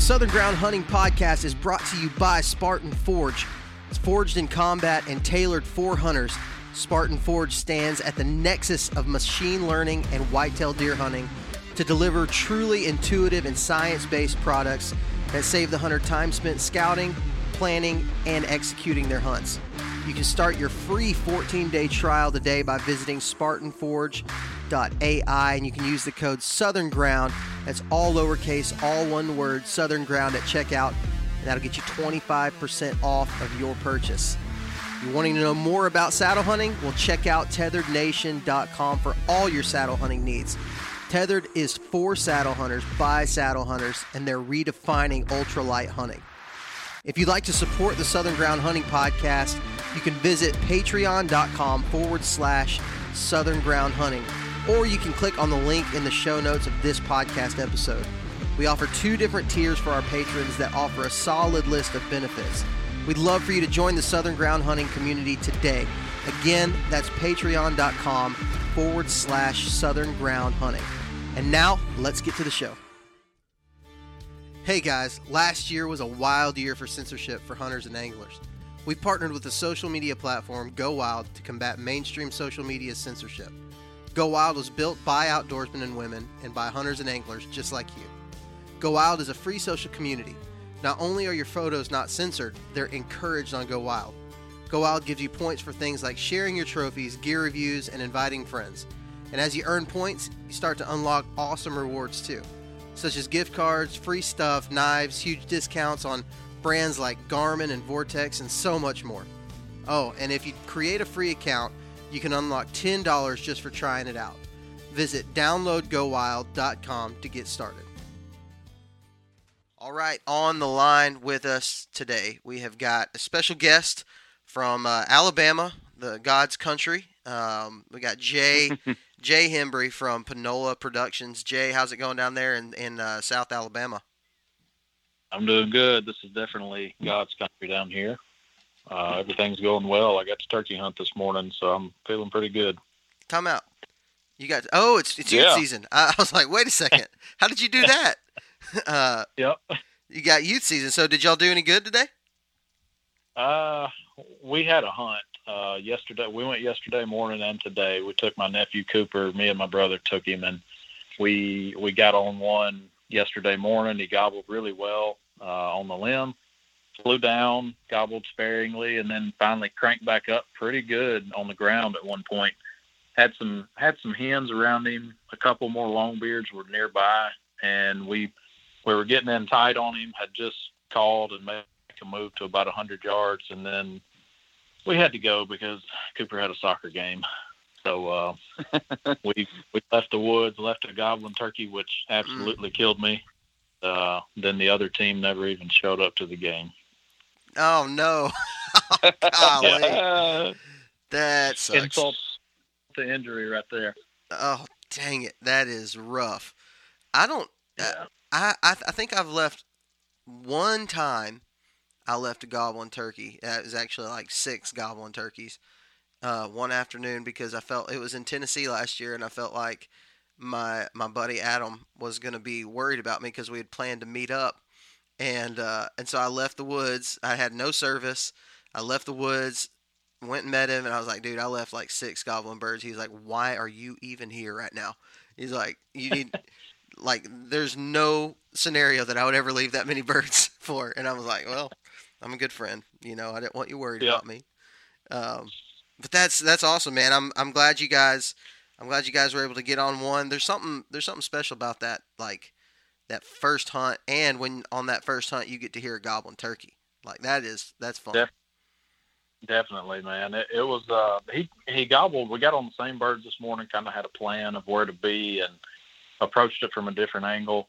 The Southern Ground Hunting Podcast is brought to you by Spartan Forge. It's forged in combat and tailored for hunters. Spartan Forge stands at the nexus of machine learning and whitetail deer hunting to deliver truly intuitive and science based products that save the hunter time spent scouting, planning, and executing their hunts. You can start your free 14 day trial today by visiting SpartanForge.ai and you can use the code Southern Ground. That's all lowercase, all one word, Southern Ground at checkout, and that'll get you 25% off of your purchase. You wanting to know more about saddle hunting? Well, check out tetherednation.com for all your saddle hunting needs. Tethered is for saddle hunters by saddle hunters, and they're redefining ultralight hunting. If you'd like to support the Southern Ground Hunting Podcast, you can visit patreon.com forward slash Southern Ground Hunting, or you can click on the link in the show notes of this podcast episode. We offer two different tiers for our patrons that offer a solid list of benefits. We'd love for you to join the Southern Ground Hunting community today. Again, that's patreon.com forward slash Southern Ground Hunting. And now, let's get to the show. Hey guys, last year was a wild year for censorship for hunters and anglers. We partnered with the social media platform Go Wild to combat mainstream social media censorship. Go Wild was built by outdoorsmen and women and by hunters and anglers just like you. Go Wild is a free social community. Not only are your photos not censored, they're encouraged on Go Wild. Go Wild gives you points for things like sharing your trophies, gear reviews, and inviting friends. And as you earn points, you start to unlock awesome rewards too, such as gift cards, free stuff, knives, huge discounts on brands like Garmin and Vortex, and so much more. Oh, and if you create a free account, you can unlock $10 just for trying it out. Visit downloadgowild.com to get started. All right, on the line with us today, we have got a special guest from uh, Alabama, the God's country. Um, we got Jay Jay Hembry from Panola Productions. Jay, how's it going down there in in uh, South Alabama? I'm doing good. This is definitely God's country down here. Uh, everything's going well. I got to turkey hunt this morning, so I'm feeling pretty good. Time out. You got oh, it's it's youth Yeah. season. I, I was like, wait a second, how did you do that? uh, Yep. you got youth season. So did y'all do any good today? Uh, we had a hunt uh, yesterday. We went yesterday morning and today. We took my nephew Cooper. Me and my brother took him, and we we got on one yesterday morning. He gobbled really well uh, on the limb. Flew down, gobbled sparingly, and then finally cranked back up pretty good on the ground at one point. Had some had some hens around him. A couple more longbeards were nearby, and we we were getting in tight on him. Had just called and made a move to about a 100 yards, and then we had to go because Cooper had a soccer game. So uh, we we left the woods, left a goblin turkey, which absolutely killed me. Uh, then the other team never even showed up to the game. Oh no, golly, Yeah. that sucks. Insult to injury right there. Oh dang it, that is rough. I don't. Yeah. I I, I think I've left one time. I left a goblin turkey. It was actually like six goblin turkeys. Uh, one afternoon because I felt it was in Tennessee last year, and I felt like my my buddy Adam was going to be worried about me because we had planned to meet up, and uh, and so I left the woods. I had no service. I left the woods, went and met him, and I was like, dude, I left like six goblin birds. He's like, why are you even here right now? He's like, you need like there's no scenario that I would ever leave that many birds for. And I was like, well, I'm a good friend. You know, I didn't want you worried Yeah. about me. Um, but that's that's awesome, man. I'm I'm glad you guys I'm glad you guys were able to get on one. There's something there's something special about that like that first hunt and when on that first hunt you get to hear a goblin turkey. Like that is that's fun. Def- Definitely, man. It, it was uh he he gobbled. We got on the same birds this morning. Kind of had a plan of where to be and approached it from a different angle.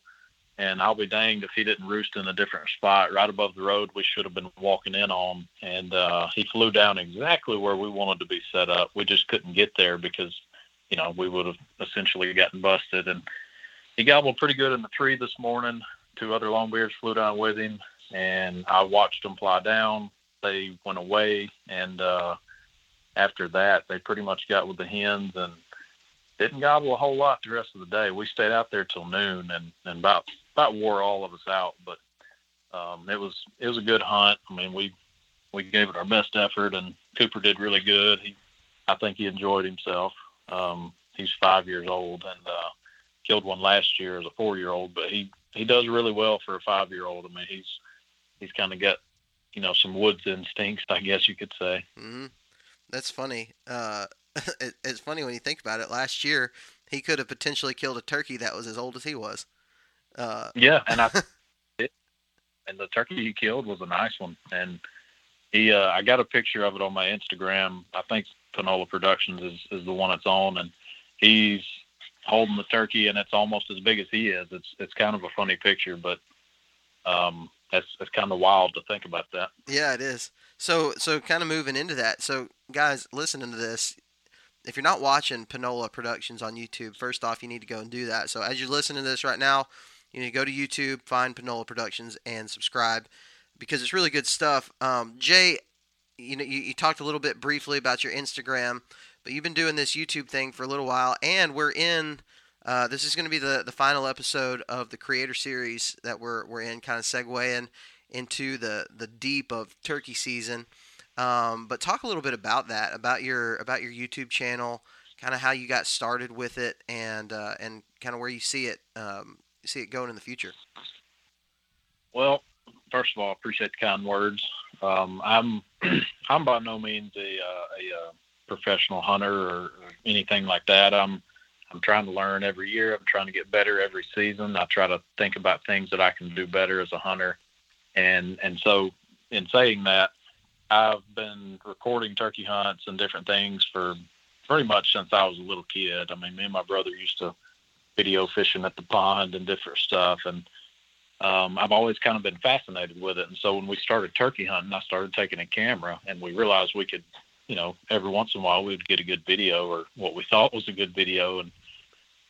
And I'll be danged if he didn't roost in a different spot right above the road we should have been walking in on. And uh, he flew down exactly where we wanted to be set up. We just couldn't get there because, you know, we would have essentially gotten busted. And he gobbled pretty good in the tree this morning. Two other longbeards flew down with him, and I watched them fly down. They went away, and uh, after that, they pretty much got with the hens and didn't gobble a whole lot the rest of the day. We stayed out there till noon, and and about about wore all of us out. But um, it was it was a good hunt. I mean, we we gave it our best effort, and Cooper did really good. He, I think he enjoyed himself. Um, he's five years old and uh, killed one last year as a four year old, but he he does really well for a five year old. I mean, he's he's kind of got you know some woods instincts, I guess you could say. Mm-hmm. That's funny. Uh, it, it's funny when you think about it. Last year, he could have potentially killed a turkey that was as old as he was. Uh, yeah, and I and the turkey he killed was a nice one, and he uh, I got a picture of it on my Instagram. I think Panola Productions is is the one it's on, and he's holding the turkey, and it's almost as big as he is. It's it's kind of a funny picture, but um, that's that's kind of wild to think about that. Yeah, it is. So so kind of moving into that. So guys, listening to this, if you're not watching Panola Productions on YouTube, first off, you need to go and do that. So as you're listening to this right now, you to go to YouTube, find Panola Productions, and subscribe because it's really good stuff. Um, Jay, you know, you, you talked a little bit briefly about your Instagram, but you've been doing this YouTube thing for a little while, and we're in. Uh, this is going to be the, the final episode of the creator series that we're, we're in, kind of segueing into the, the deep of turkey season. Um, but talk a little bit about that, about your about your YouTube channel, kind of how you got started with it, and uh, and kind of where you see it um, see it going in the future? Well, first of all, I appreciate the kind words. Um, I'm I'm by no means a, uh, a, uh, professional hunter or, anything like that. I'm I'm trying to learn every year. I'm trying to get better every season. I try to think about things that I can do better as a hunter, and and so in saying that, I've been recording turkey hunts and different things for pretty much since I was a little kid. I mean, me and my brother used to video fishing at the pond and different stuff. And um, I've always kind of been fascinated with it. And so when we started turkey hunting, I started taking a camera, and we realized we could, you know, every once in a while we'd get a good video or what we thought was a good video, and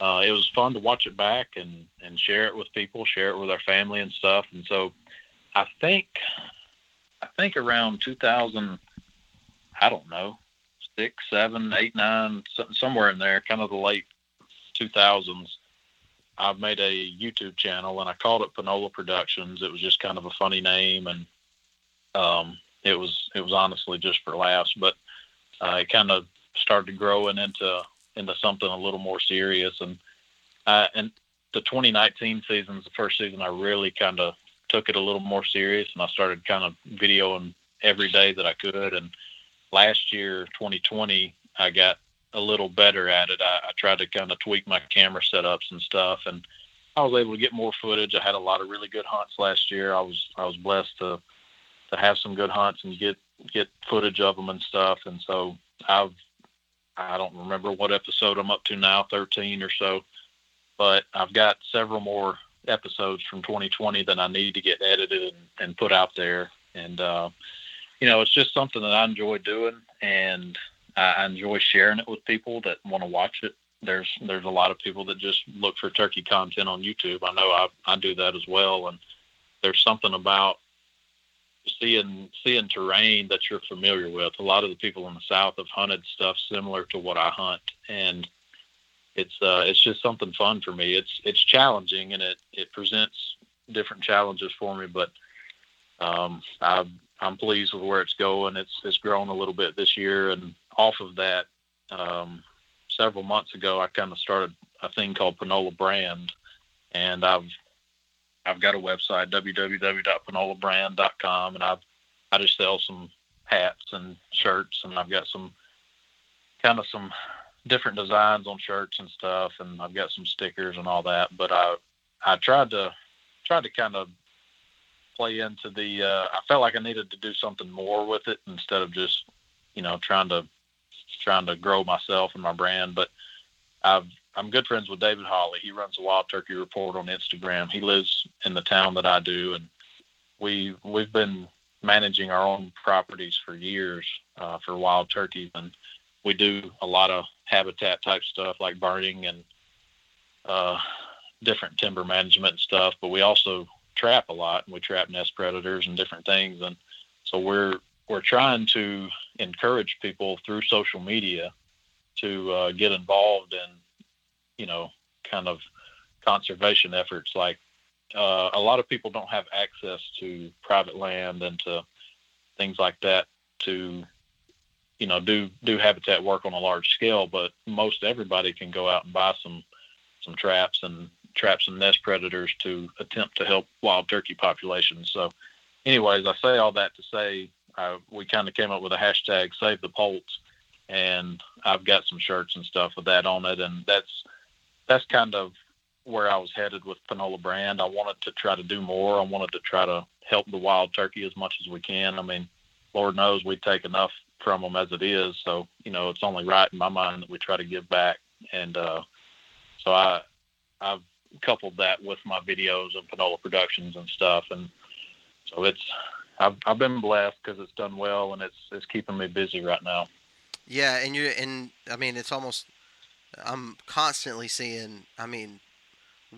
uh, it was fun to watch it back and and share it with people, share it with our family and stuff. And so I think I think around 2000, I don't know, six, seven, eight, nine, somewhere in there, kind of the late 2000s. I've made a YouTube channel and I called it Panola Productions. It was just kind of a funny name and um, it was it was honestly just for laughs, but uh, it kind of started growing into into something a little more serious. And uh, and the 2019 season is the first season I really kind of took it a little more serious, and I started kind of videoing every day that I could. And last year, 2020, I got a little better at it. I, I tried to kind of tweak my camera setups and stuff, and I was able to get more footage. I had a lot of really good hunts last year. I was I was blessed to to have some good hunts and get get footage of them and stuff. And so I've I don't remember what episode I'm up to now, 13 or so, but I've got several more episodes from 2020 that I need to get edited and, and put out there. And uh, you know, it's just something that I enjoy doing, and I enjoy sharing it with people that want to watch it. There's there's a lot of people that just look for turkey content on YouTube. I know I I do that as well, and there's something about seeing seeing terrain that you're familiar with. A lot of the people in the South have hunted stuff similar to what I hunt, and it's uh, it's just something fun for me. It's it's challenging and it it presents different challenges for me, but um, I I'm pleased with where it's going. It's it's grown a little bit this year, and off of that, um, several months ago, I kind of started a thing called Panola Brand, and I've I've got a website www.panolabrand.com, and I've I just sell some hats and shirts, and I've got some kind of some different designs on shirts and stuff, and I've got some stickers and all that. But I I tried to tried to kind of play into the. Uh, I felt like I needed to do something more with it instead of just you know trying to trying to grow myself and my brand. But I've I'm good friends with David Holly. He runs the Wild Turkey Report on Instagram. He lives in the town that I do, and we we've been managing our own properties for years uh, for wild turkeys, and we do a lot of habitat type stuff like burning and uh, different timber management stuff. But we also trap a lot, and we trap nest predators and different things, and so we're we're trying to encourage people through social media to uh, get involved in, you know, kind of conservation efforts. Like uh, a lot of people don't have access to private land and to things like that to, you know, do do habitat work on a large scale. But most everybody can go out and buy some some traps and trap some nest predators to attempt to help wild turkey populations. So, anyways, I say all that to say uh, we kind of came up with a hashtag Save the Poults and I've got some shirts and stuff with that on it, and that's that's kind of where I was headed with Panola brand. I wanted to try to do more. I wanted to try to help the wild turkey as much as we can. I mean, Lord knows we take enough from them as it is, so you know it's only right in my mind that we try to give back. And uh, so I I've coupled that with my videos and Panola Productions and stuff, and so it's I've I've been blessed because it's done well and it's it's keeping me busy right now. Yeah, and you and I mean it's almost I'm constantly seeing I mean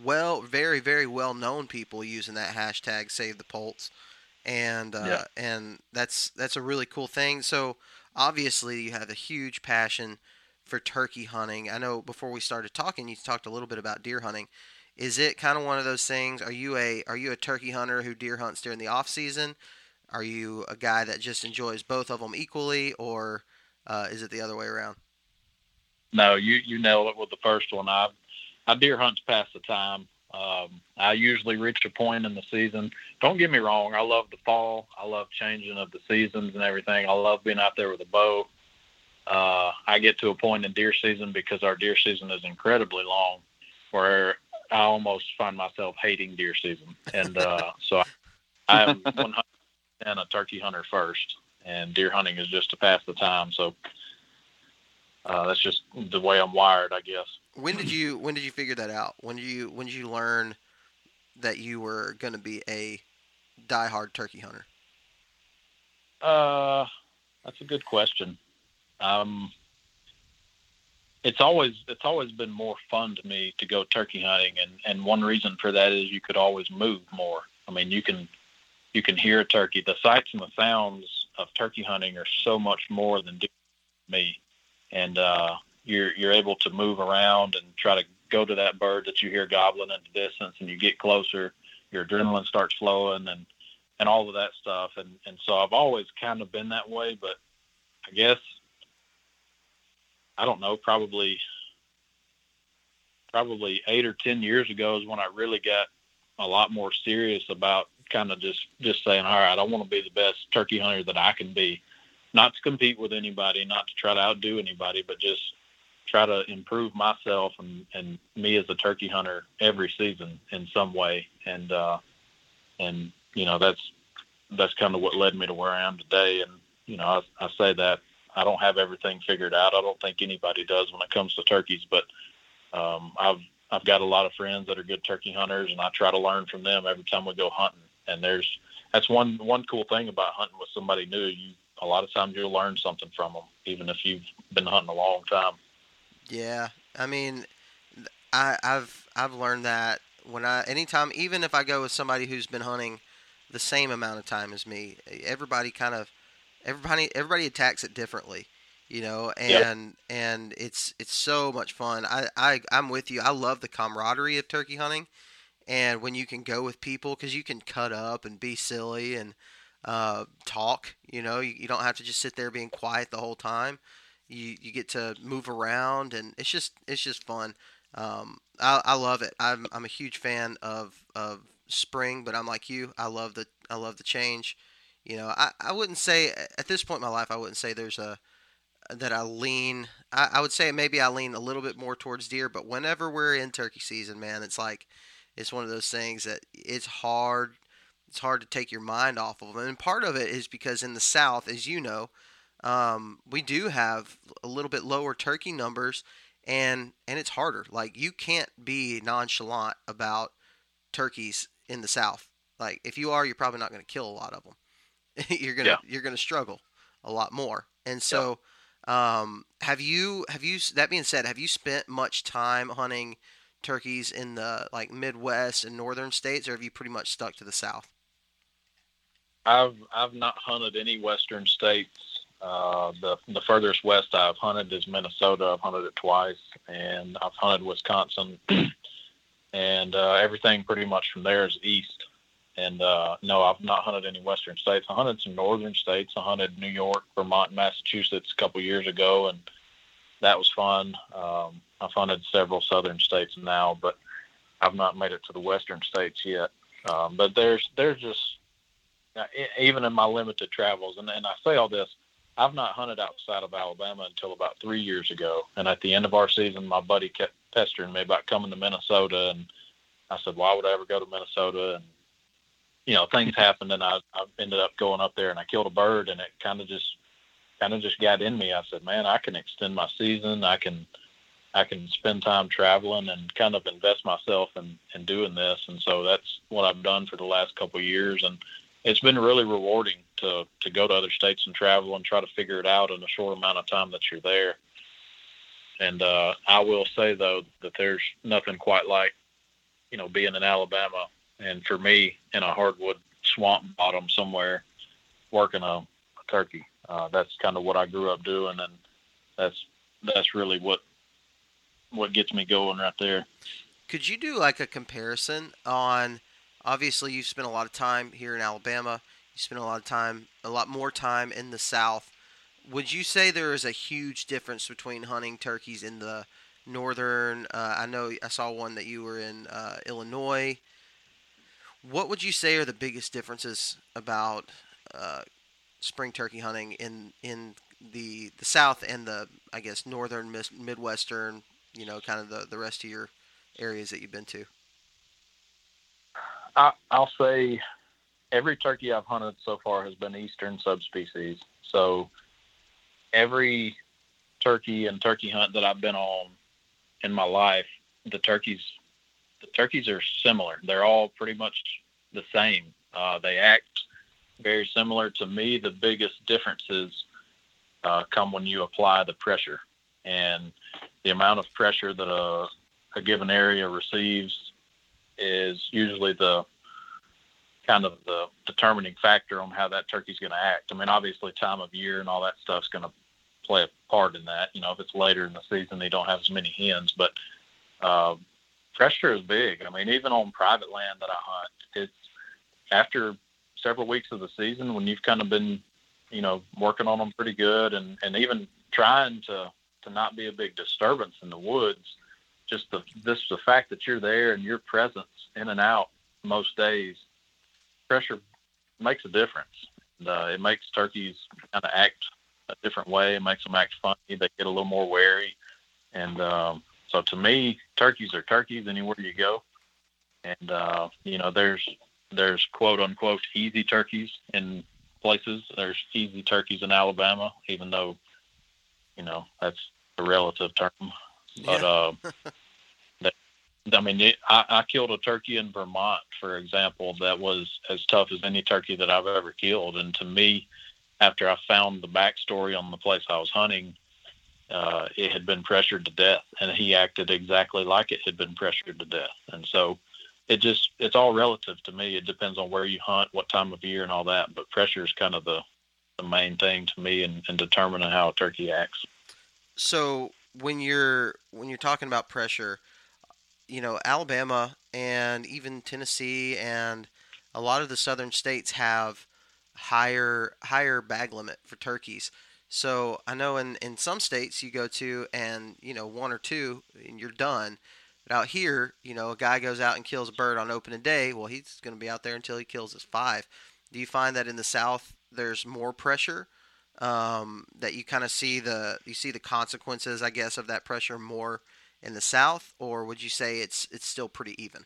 well very very well known people using that hashtag save the Poults and uh, yeah. and that's that's a really cool thing. So obviously you have a huge passion for turkey hunting. I know before we started talking you talked a little bit about deer hunting. Is it kind of one of those things? Are you a are you a turkey hunter who deer hunts during the off season? Are you a guy that just enjoys both of them equally or uh, is it the other way around? No, you you nailed it with the first one. I I deer hunt past the time. Um, I usually reach a point in the season. Don't get me wrong. I love the fall. I love changing of the seasons and everything. I love being out there with a bow. Uh, I get to a point in deer season because our deer season is incredibly long, where I almost find myself hating deer season. And uh, so I, I am 100% a turkey hunter first and deer hunting is just to pass the time. So uh, that's just the way I'm wired, I guess. When did you when did you figure that out? When did you when did you learn that you were going to be a diehard turkey hunter? Uh, that's a good question. Um, it's always it's always been more fun to me to go turkey hunting, and and one reason for that is you could always move more. I mean, you can you can hear a turkey. The sights and the sounds of turkey hunting are so much more than me, and uh, you're you're able to move around and try to go to that bird that you hear gobbling in the distance, and you get closer. Your adrenaline starts flowing, and and all of that stuff. And and so I've always kind of been that way, but I guess I don't know, probably probably eight or ten years ago is when I really got a lot more serious about kind of just just saying, all right, I want to be the best turkey hunter that I can be, not to compete with anybody, not to try to outdo anybody, but just try to improve myself and and me as a turkey hunter every season in some way, and uh, and you know that's that's kind of what led me to where I am today, and you know I, I say that I don't have everything figured out. I don't think anybody does when it comes to turkeys, but um, I've I've got a lot of friends that are good turkey hunters, and I try to learn from them every time we go hunting and there's that's one one cool thing about hunting with somebody new. You a lot of times you'll learn something from them, even if you've been hunting a long time. Yeah, I mean, I, I've I've learned that when I anytime even if I go with somebody who's been hunting the same amount of time as me, everybody kind of everybody everybody attacks it differently, you know, and yep. and it's it's so much fun. I, I I'm with you. I love the camaraderie of turkey hunting and when you can go with people because you can cut up and be silly and uh, talk you know you, you, don't have to just sit there being quiet the whole time. You, you get to move around and it's just it's just fun. Um, I, I love it. I'm, I'm a huge fan of, of spring but I'm like you. I love the I love the change. You know I, I wouldn't say at this point in my life I wouldn't say there's a that I lean I, I would say maybe I lean a little bit more towards deer but whenever we're in turkey season man it's like it's one of those things that it's hard it's hard to take your mind off of them. And part of it is because in the South, as you know, um, we do have a little bit lower turkey numbers, and and it's harder. Like you can't be nonchalant about turkeys in the South. Like if you are, you're probably not going to kill a lot of them. you're gonna Yeah. you're gonna struggle a lot more. And so, um, have you have you that being said, have you spent much time hunting turkeys in the like Midwest and northern states, or have you pretty much stuck to the South? I've I've not hunted any western states. Uh, the the furthest west I've hunted is Minnesota. I've hunted it twice, and I've hunted Wisconsin, and uh, everything pretty much from there is east. And uh, no, I've not hunted any western states. I hunted some northern states. I hunted New York, Vermont, Massachusetts a couple years ago, and that was fun. Um, I've hunted several southern states now, but I've not made it to the western states yet. Um, but there's there's just even in my limited travels, and, and I say all this, I've not hunted outside of Alabama until about three years ago. And at the end of our season, my buddy kept pestering me about coming to Minnesota, and I said, "Why would I ever go to Minnesota?" And you know, things happened, and I, I ended up going up there, and I killed a bird, and it kind of just kind of just got in me. I said, "Man, I can extend my season. I can." I can spend time traveling and kind of invest myself in, in doing this. And so that's what I've done for the last couple of years. And it's been really rewarding to to go to other states and travel and try to figure it out in a short amount of time that you're there. And uh, I will say though that there's nothing quite like, you know, being in Alabama and for me in a hardwood swamp bottom somewhere, working a, a turkey. Uh, that's kind of what I grew up doing, and that's that's really what what gets me going right there. Could you do like a comparison on? Obviously, you've spent a lot of time here in Alabama. You spent a lot of time, a lot more time in the South. Would you say there is a huge difference between hunting turkeys in the northern? Uh, I know I saw one that you were in uh, Illinois. What would you say are the biggest differences about uh, spring turkey hunting in in the the South and the I guess northern mis- Midwestern? You know, kind of the the rest of your areas that you've been to. I, I'll say every turkey I've hunted so far has been eastern subspecies. So every turkey and turkey hunt that I've been on in my life, the turkeys the turkeys are similar. They're all pretty much the same. Uh, they act very similar to me. The biggest differences uh, come when you apply the pressure and the amount of pressure that a, a given area receives is usually the kind of the determining factor on how that turkey's going to act. I mean, obviously, time of year and all that stuff's going to play a part in that. You know, if it's later in the season, they don't have as many hens, but uh, pressure is big. I mean, even on private land that I hunt, it's after several weeks of the season when you've kind of been, you know, working on them pretty good and, and even trying to, to not be a big disturbance in the woods. Just the this the fact that you're there and your presence in and out most days, pressure makes a difference. And, uh, it makes turkeys kind of act a different way. It makes them act funny. They get a little more wary, and um, so to me, turkeys are turkeys anywhere you go. And uh, you know, there's there's quote unquote easy turkeys in places. There's easy turkeys in Alabama, even though you know that's a relative term. But uh, that, I mean, it, I, I killed a turkey in Vermont, for example, that was as tough as any turkey that I've ever killed. And to me, after I found the backstory on the place I was hunting, uh, it had been pressured to death, and he acted exactly like it had been pressured to death. And so, it just it's all relative to me. It depends on where you hunt, what time of year, and all that. But pressure is kind of the the main thing to me in, in determining how a turkey acts. So when you're when you're talking about pressure, you know Alabama and even Tennessee and a lot of the southern states have higher higher bag limit for turkeys. So I know in, in some states you go to and you know one or two and you're done. But out here, you know, a guy goes out and kills a bird on opening day. Well, he's going to be out there until he kills his five. Do you find that in the South there's more pressure? Um, that you kind of see the you see the consequences, I guess, of that pressure more in the South, or would you say it's it's still pretty even?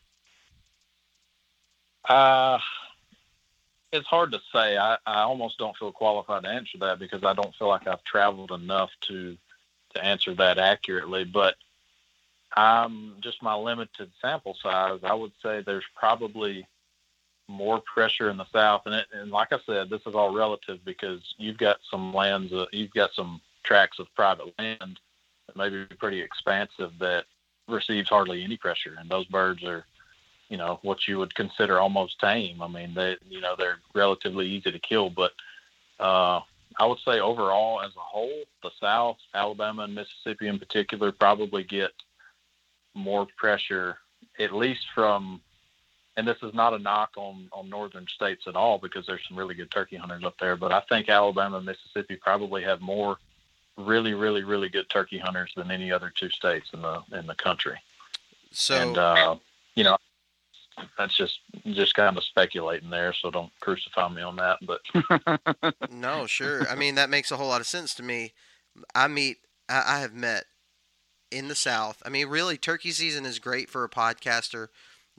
Uh, it's hard to say. I, I almost don't feel qualified to answer that because I don't feel like I've traveled enough to to answer that accurately. But Just my limited sample size. I would say there's probably more pressure in the south, and it, and like I said, this is all relative because you've got some lands, uh, you've got some tracts of private land that may be pretty expansive that receives hardly any pressure, and those birds are, you know, what you would consider almost tame. I mean, they, you know, they're relatively easy to kill, but uh, I would say overall, as a whole, the South, Alabama and Mississippi in particular, probably get more pressure, at least from. And this is not a knock on on northern states at all, because there's some really good turkey hunters up there. But I think Alabama and Mississippi probably have more really, really, really good turkey hunters than any other two states in the in the country. So, and uh, you know, that's just just kind of speculating there. So don't crucify me on that. But no, sure. I mean, that makes a whole lot of sense to me. I meet, I, I have met in the South. I mean, really, turkey season is great for a podcaster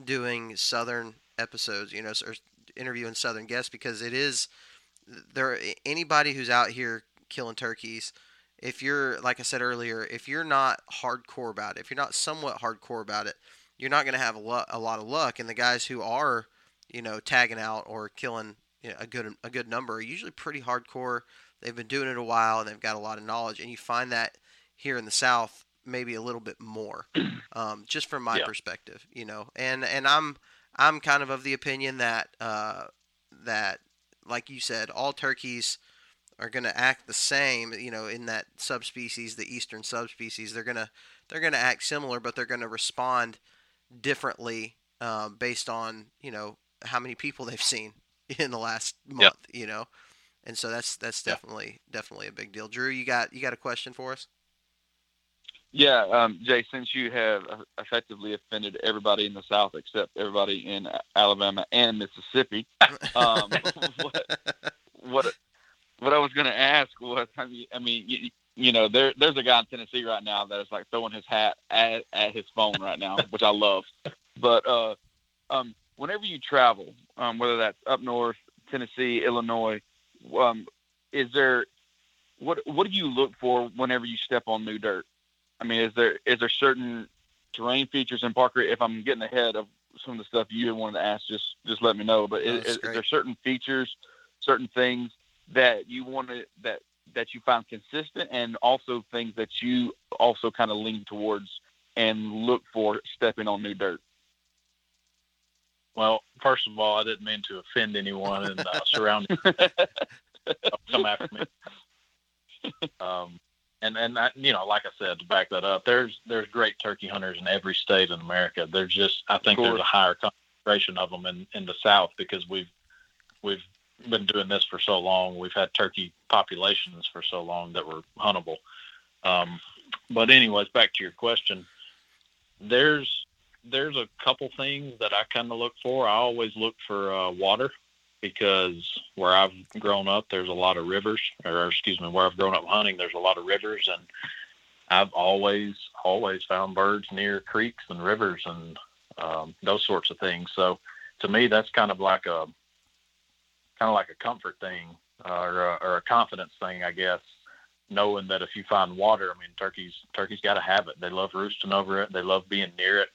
doing Southern episodes. You know, or interviewing Southern guests because it is there. Anybody who's out here killing turkeys if you're like I said earlier, if you're not hardcore about it, if you're not somewhat hardcore about it, you're not going to have a, lo- a lot of luck. And the guys who are, you know, tagging out or killing you know, a good a good number are usually pretty hardcore. They've been doing it a while and they've got a lot of knowledge. And you find that here in the South maybe a little bit more, um, just from my yeah. perspective, you know. And and I'm I'm kind of of the opinion that uh, that like you said, all turkeys are going to act the same, you know, in that subspecies, the eastern subspecies, they're going to they're going to act similar, but they're going to respond differently um, based on you know how many people they've seen in the last month, you know, and so that's that's definitely definitely a big deal. Drew, you got you got a question for us? Yeah, um, Jay, since you have effectively offended everybody in the South except everybody in Alabama and Mississippi, um, what, what what I was going to ask was, I mean, I mean you, you, know, there there's a guy in Tennessee right now that is like throwing his hat at, at his phone right now, which I love. But uh, um, whenever you travel, um, whether that's up north, Tennessee, Illinois, um, is there what what do you look for whenever you step on new dirt? I mean, is there is there certain terrain features in Parker? If I'm getting ahead of some of the stuff you wanted to ask, just just let me know. But is, is, there certain features, certain things that you want to that that you found consistent and also things that you also kind of lean towards and look for stepping on new dirt? Well, first of all, I didn't mean to offend anyone and uh, surrounding. come after me. Um, and and I, you know, like I said, to back that up, there's there's great turkey hunters in every state in America. There's just I think there's a higher concentration of them in in the South because we've we've been doing this for so long. We've had turkey populations for so long that were huntable. Um, but anyways, back to your question. There's there's a couple things that I kind of look for. I always look for uh, water because where I've grown up, there's a lot of rivers, or excuse me, where I've grown up hunting, there's a lot of rivers, and I've always always found birds near creeks and rivers and um, those sorts of things. So to me, that's kind of like a kind of like a comfort thing or, a, or a confidence thing, I guess. Knowing that if you find water, I mean, turkeys turkeys got to have it. They love roosting over it. They love being near it.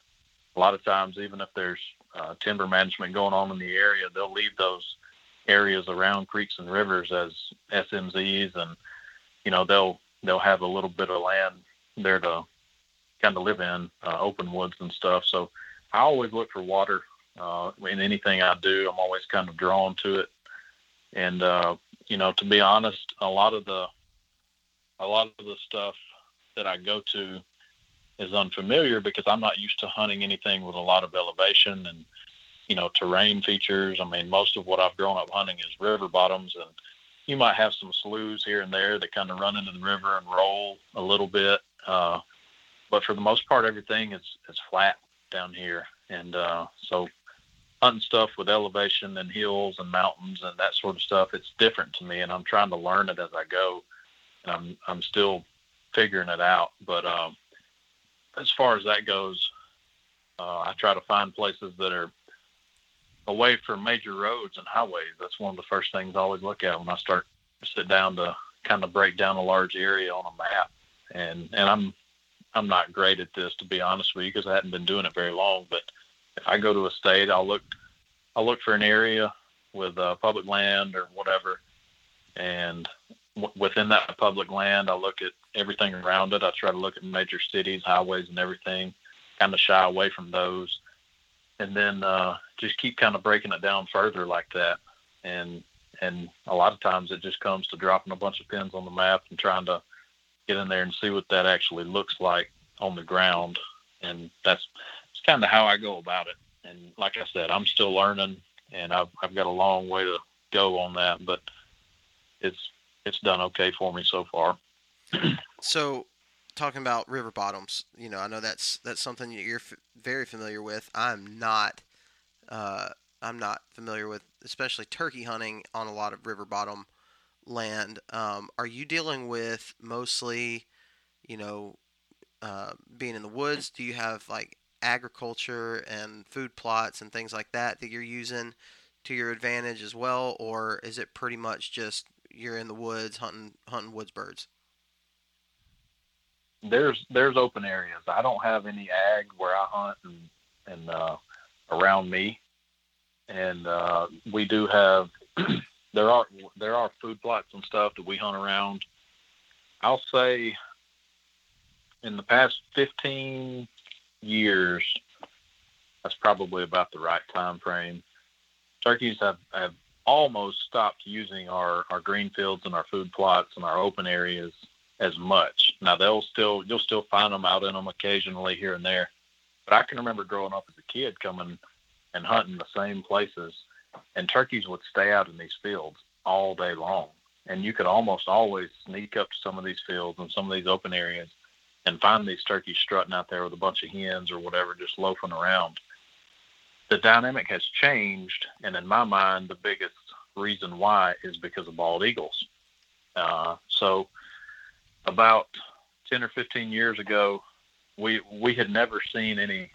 A lot of times, even if there's uh, timber management going on in the area, they'll leave those areas around creeks and rivers as SMZs, and you know they'll they'll have a little bit of land there to kind of live in, uh, open woods and stuff. So I always look for water uh, in anything I do. I'm always kind of drawn to it. And uh, you know, to be honest, a lot of the a lot of the stuff that I go to is unfamiliar because I'm not used to hunting anything with a lot of elevation and you know terrain features. I mean, most of what I've grown up hunting is river bottoms, and you might have some sloughs here and there that kind of run into the river and roll a little bit. Uh, but for the most part, everything is is flat down here, and uh, so hunting stuff with elevation and hills and mountains and that sort of stuff, it's different to me, and I'm trying to learn it as I go. And I'm I'm still figuring it out. But um, as far as that goes, uh, I try to find places that are away from major roads and highways. That's one of the first things I always look at when I start to sit down to kind of break down a large area on a map. And and I'm I'm not great at this to be honest with you because I hadn't been doing it very long. But if I go to a state, I'll look I'll look for an area with uh, public land or whatever, and w- within that public land, I look at everything around it. I try to look at major cities, highways, and everything. Kind of shy away from those, and then uh, just keep kind of breaking it down further like that. And and a lot of times it just comes to dropping a bunch of pins on the map and trying to get in there and see what that actually looks like on the ground. And that's, that's kind of how I go about it. And like I said, I'm still learning and I've, I've got a long way to go on that, but it's, it's done okay for me so far. So talking about river bottoms, you know, I know that's, that's something you're f- very familiar with. I'm not, uh, I'm not familiar with, especially turkey hunting on a lot of river bottom land. Um, are you dealing with mostly, you know, uh, being in the woods? Do you have like agriculture and food plots and things like that that you're using to your advantage as well, or is it pretty much just you're in the woods hunting hunting woods birds? There's there's open areas. I don't have any ag where I hunt and and uh, around me and uh, we do have there are there are food plots and stuff that we hunt around. I'll say in the past 15 years, that's probably about the right time frame. Turkeys have, have almost stopped using our, our green fields and our food plots and our open areas as much. Now they'll still you'll still find them out in them occasionally here and there, but I can remember growing up as a kid coming and hunting the same places, and turkeys would stay out in these fields all day long. And you could almost always sneak up to some of these fields and some of these open areas and find these turkeys strutting out there with a bunch of hens or whatever, just loafing around. The dynamic has changed, and in my mind, the biggest reason why is because of bald eagles. Uh, so, about 10 or 15 years ago, we we had never seen any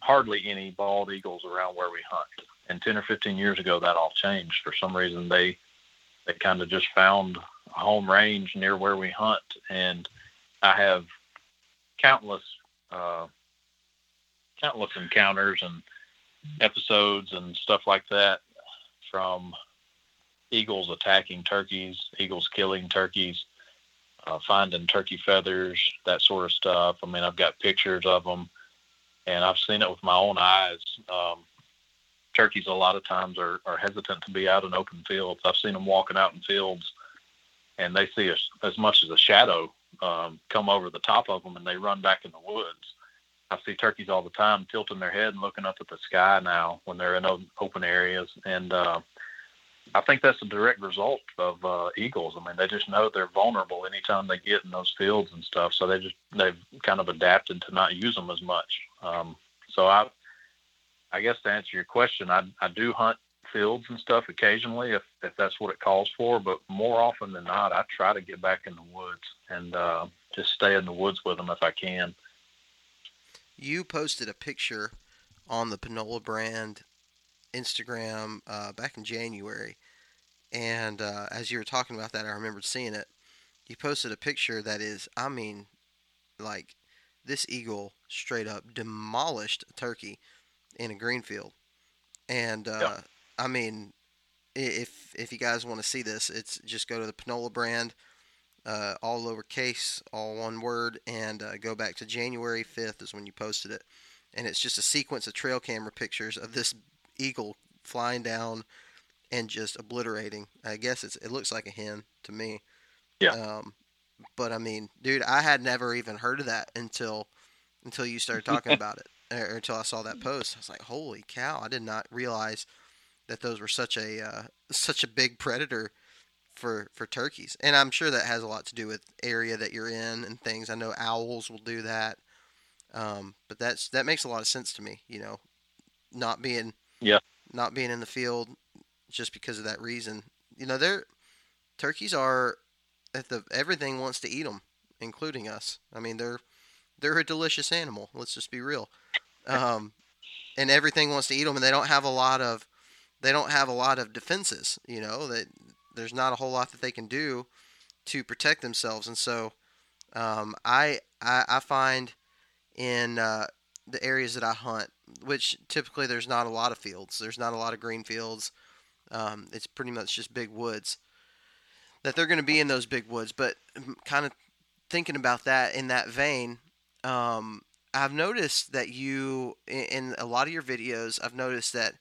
hardly any bald eagles around where we hunt. And 10 or 15 years ago, that all changed. For some reason, they they kind of just found a home range near where we hunt. And I have countless uh, countless encounters and episodes and stuff like that from eagles attacking turkeys, eagles killing turkeys, uh, finding turkey feathers, that sort of stuff. I mean, I've got pictures of them and I've seen it with my own eyes. Um, turkeys a lot of times are, are hesitant to be out in open fields. I've seen them walking out in fields, and they see as, as much as a shadow um, come over the top of them, and they run back in the woods. I see turkeys all the time tilting their head and looking up at the sky now when they're in open areas, and uh, I think that's a direct result of uh, eagles. I mean, they just know they're vulnerable anytime they get in those fields and stuff. So they just they've kind of adapted to not use them as much. Um, so I, I guess to answer your question, I I do hunt fields and stuff occasionally if if that's what it calls for. But more often than not, I try to get back in the woods and uh, just stay in the woods with them if I can. You posted a picture on the Panola brand Instagram uh, back in January, and uh, as you were talking about that, I remembered seeing it. You posted a picture that is, I mean, like this eagle straight up demolished a turkey in a green field, and uh, yeah. I mean, if if you guys want to see this, it's just go to the Panola brand, uh, all lowercase, all one word, and uh, go back to January 5th is when you posted it, and it's just a sequence of trail camera pictures of this eagle flying down and just obliterating. I guess it's it looks like a hen to me. Yeah. Um, but I mean, dude, I had never even heard of that until until you started talking about it, or until I saw that post. I was like, holy cow! I did not realize that those were such a uh, such a big predator for for turkeys. And I'm sure that has a lot to do with area that you're in and things. I know owls will do that. Um, but that's that makes a lot of sense to me. You know, not being yeah. Not being in the field just because of that reason. You know, they're turkeys are at the everything wants to eat them, including us. I mean, they're they're a delicious animal. Let's just be real. Um, and everything wants to eat them, and they don't have a lot of they don't have a lot of defenses. You know that there's not a whole lot that they can do to protect themselves, and so um, I I, I find in uh, the areas that I hunt, which typically there's not a lot of fields, there's not a lot of green fields. Um, it's pretty much just big woods. That they're going to be in those big woods, but kind of thinking about that in that vein, um, I've noticed that you in a lot of your videos, I've noticed that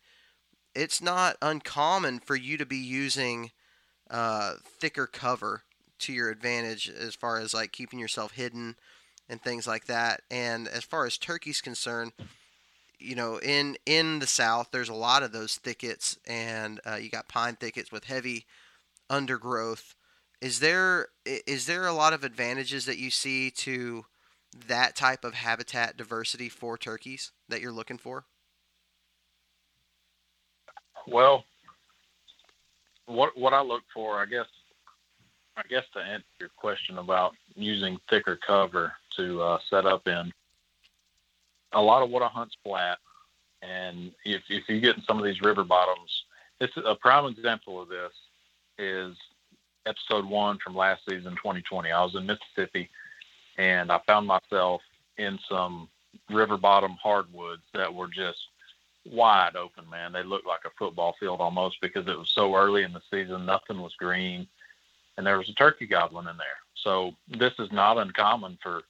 it's not uncommon for you to be using uh, thicker cover to your advantage as far as like keeping yourself hidden and things like that. And as far as turkey's concerned, you know, in in the south, there's a lot of those thickets, and uh, you got pine thickets with heavy undergrowth. Is there is there a lot of advantages that you see to that type of habitat diversity for turkeys that you're looking for? Well, what what I look for, I guess, I guess to answer your question about using thicker cover to uh, set up in, a lot of what I hunt's flat, and if if you get in some of these river bottoms, this is a prime example of this is episode one from last season, 2020. I was in Mississippi, and I found myself in some river bottom hardwoods that were just wide open, man. They looked like a football field almost because it was so early in the season. Nothing was green, and there was a turkey gobbling in there. So this is not uncommon for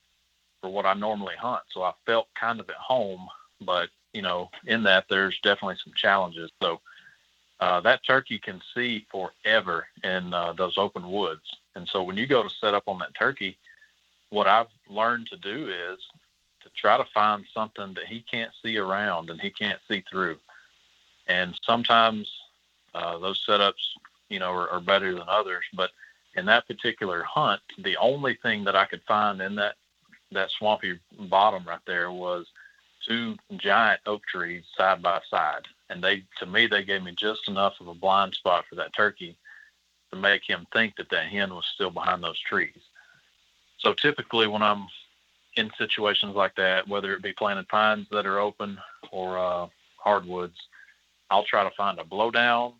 for what I normally hunt. So I felt kind of at home, but you know, in that there's definitely some challenges. So uh, that turkey can see forever in uh, those open woods, and so when you go to set up on that turkey, what I've learned to do is to try to find something that he can't see around and he can't see through. And sometimes uh, those setups, you know, are, are better than others. But in that particular hunt, the only thing that I could find in that that swampy bottom right there was two giant oak trees side by side. And they, to me, they gave me just enough of a blind spot for that turkey to make him think that that hen was still behind those trees. So typically, when I'm in situations like that, whether it be planted pines that are open or uh, hardwoods, I'll try to find a blowdown,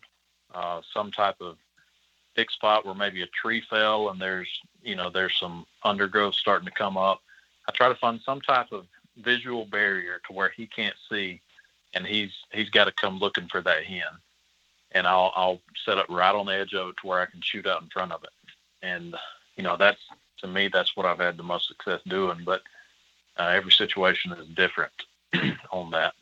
uh, some type of thick spot where maybe a tree fell and there's you know there's some undergrowth starting to come up. I try to find some type of visual barrier to where he can't see, and he's he's got to come looking for that hen, and I'll I'll set up right on the edge of it to where I can shoot out in front of it, and you know that's to me, that's what I've had the most success doing. But uh, every situation is different on that.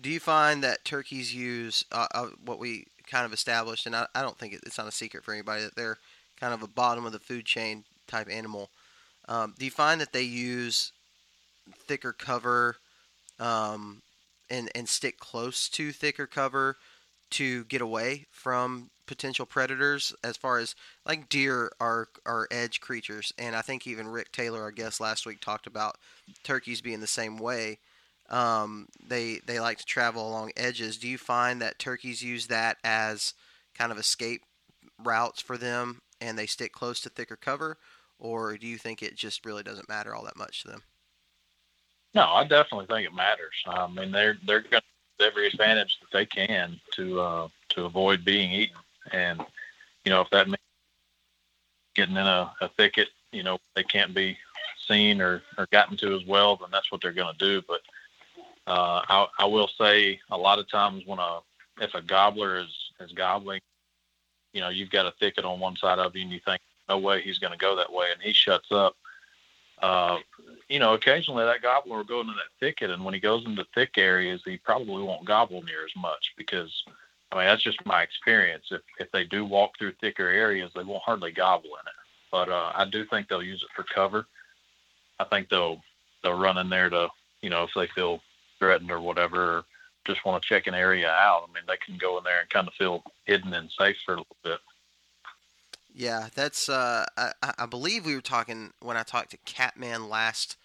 Do you find that turkeys use uh, uh, what we kind of established, and I, I don't think it's not a secret for anybody that they're kind of a bottom of the food chain type animal. Um, do you find that they use thicker cover um, and and stick close to thicker cover to get away from potential predators as far as like deer are are edge creatures? And I think even Rick Taylor our guest last week talked about turkeys being the same way. Um, they they like to travel along edges. Do you find that turkeys use that as kind of escape routes for them and they stick close to thicker cover or do you think it just really doesn't matter all that much to them? No I definitely think it matters. I mean they're they're going to every advantage that they can to uh, to avoid being eaten. And, you know, if that means getting in a, a thicket, you know, they can't be seen or, or gotten to as well, then that's what they're going to do. But uh, I, I will say a lot of times when a if a gobbler is is gobbling, you know, you've got a thicket on one side of you, and you think, no way he's going to go that way, and he shuts up. Uh, you know, occasionally that gobbler will go into that thicket, and when he goes into thick areas, he probably won't gobble near as much because I mean, that's just my experience. If if they do walk through thicker areas, they won't hardly gobble in it. But uh, I do think they'll use it for cover. I think they'll they'll run in there to you know if they feel threatened or whatever, or just want to check an area out. I mean, they can go in there and kind of feel hidden and safe for a little bit. Yeah, that's. Uh, I, I believe we were talking when I talked to Catman last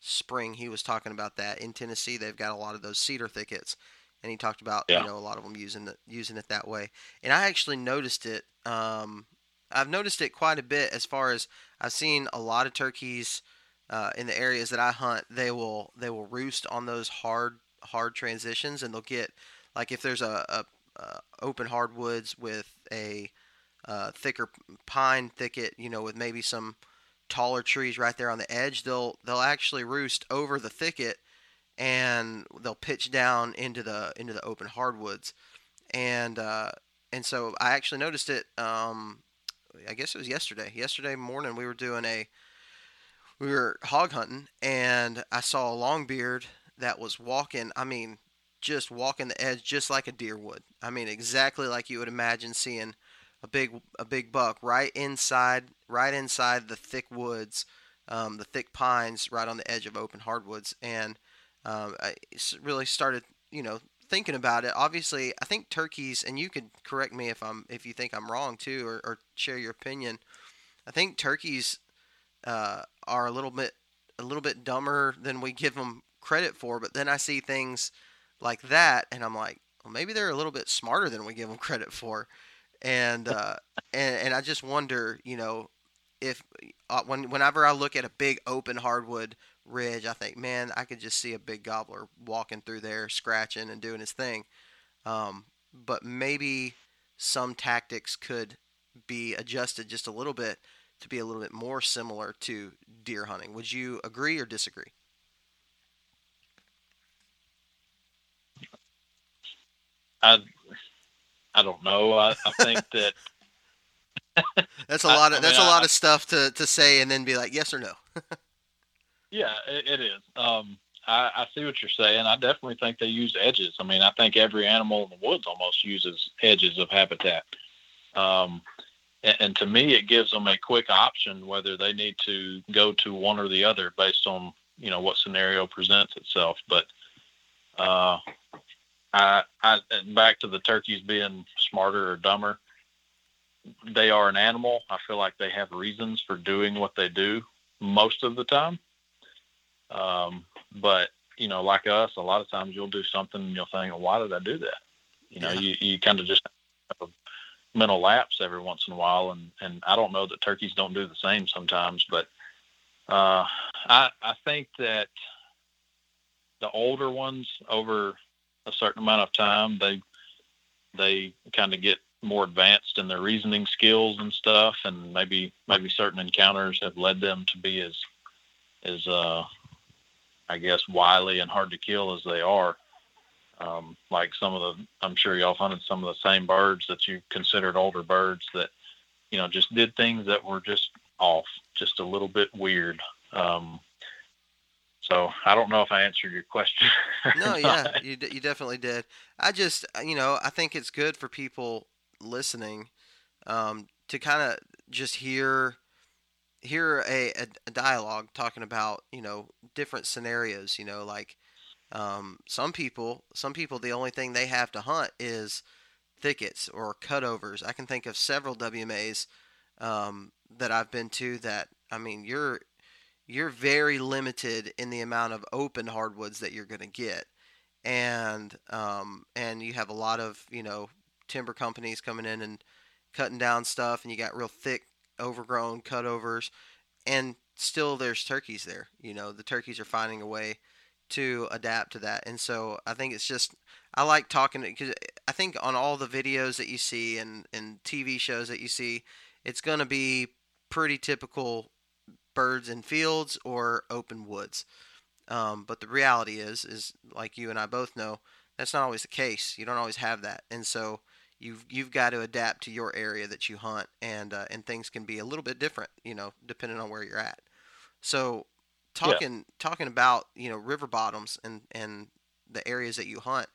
spring. He was talking about that in Tennessee. They've got a lot of those cedar thickets, and he talked about yeah. you know a lot of them using it using it that way. And I actually noticed it. Um, I've noticed it quite a bit as far as I've seen a lot of turkeys uh, in the areas that I hunt. They will they will roost on those hard hard transitions, and they'll get like if there's a, a, a open hardwoods with a uh, thicker pine thicket, you know, with maybe some taller trees right there on the edge, they'll they'll actually roost over the thicket and they'll pitch down into the into the open hardwoods. And uh, and so I actually noticed it. Um, I guess it was yesterday. Yesterday morning we were doing a we were hog hunting and I saw a longbeard that was walking. I mean, just walking the edge just like a deer would. I mean, exactly like you would imagine seeing a big a big buck right inside right inside the thick woods, um, the thick pines right on the edge of open hardwoods, and um, I really started you know thinking about it. Obviously, I think turkeys, and you could correct me if I'm if you think I'm wrong too, or, or share your opinion. I think turkeys uh, are a little bit a little bit dumber than we give them credit for. But then I see things like that, and I'm like, well, maybe they're a little bit smarter than we give them credit for. And uh, and and I just wonder, you know, if uh, when whenever I look at a big open hardwood ridge, I think, man, I could just see a big gobbler walking through there, scratching and doing his thing. Um, but maybe some tactics could be adjusted just a little bit to be a little bit more similar to deer hunting. Would you agree or disagree? I I don't know. I, I think that that's a lot of I, I that's mean, a lot of stuff to, to say and then be like yes or no. yeah, it, it is. Um, I, I see what you're saying. I definitely think they use edges. I mean, I think every animal in the woods almost uses edges of habitat. Um, and, and to me, it gives them a quick option whether they need to go to one or the other based on you know what scenario presents itself. But uh, I, I back to the turkeys being smarter or dumber. They are an animal. I feel like they have reasons for doing what they do most of the time. Um, but you know, like us, a lot of times you'll do something and you'll think, well, "Why did I do that?" You know, yeah. you you kind of just have a mental lapse every once in a while, and and I don't know that turkeys don't do the same sometimes, but uh, I I think that the older ones over a certain amount of time, they they kind of get more advanced in their reasoning skills and stuff, and maybe maybe certain encounters have led them to be as as uh, I guess wily and hard to kill as they are. Um, like some of the, I'm sure y'all hunted some of the same birds that you considered older birds that, you know, just did things that were just off, just a little bit weird. Um, so I don't know if I answered your question. no, yeah, you d- you definitely did. I just uh, you know I think it's good for people listening um, to kind of just hear hear a, a, a, dialogue talking about you know different scenarios. You know, like um, some people some people the only thing they have to hunt is thickets or cutovers. I can think of several WMAs um, that I've been to that I mean you're you're very limited in the amount of open hardwoods that you're going to get, and um, and you have a lot of you know timber companies coming in and cutting down stuff, and you got real thick, overgrown cutovers, and still there's turkeys there. You know the turkeys are finding a way to adapt to that, and so I think it's just I like talking because I think on all the videos that you see and and TV shows that you see, it's going to be pretty typical birds in fields or open woods. Um, but the reality is, is like you and I both know, that's not always the case. You don't always have that, and so you've you've got to adapt to your area that you hunt, and uh, and things can be a little bit different, you know, depending on where you're at. So talking yeah. talking about you know river bottoms and and the areas that you hunt,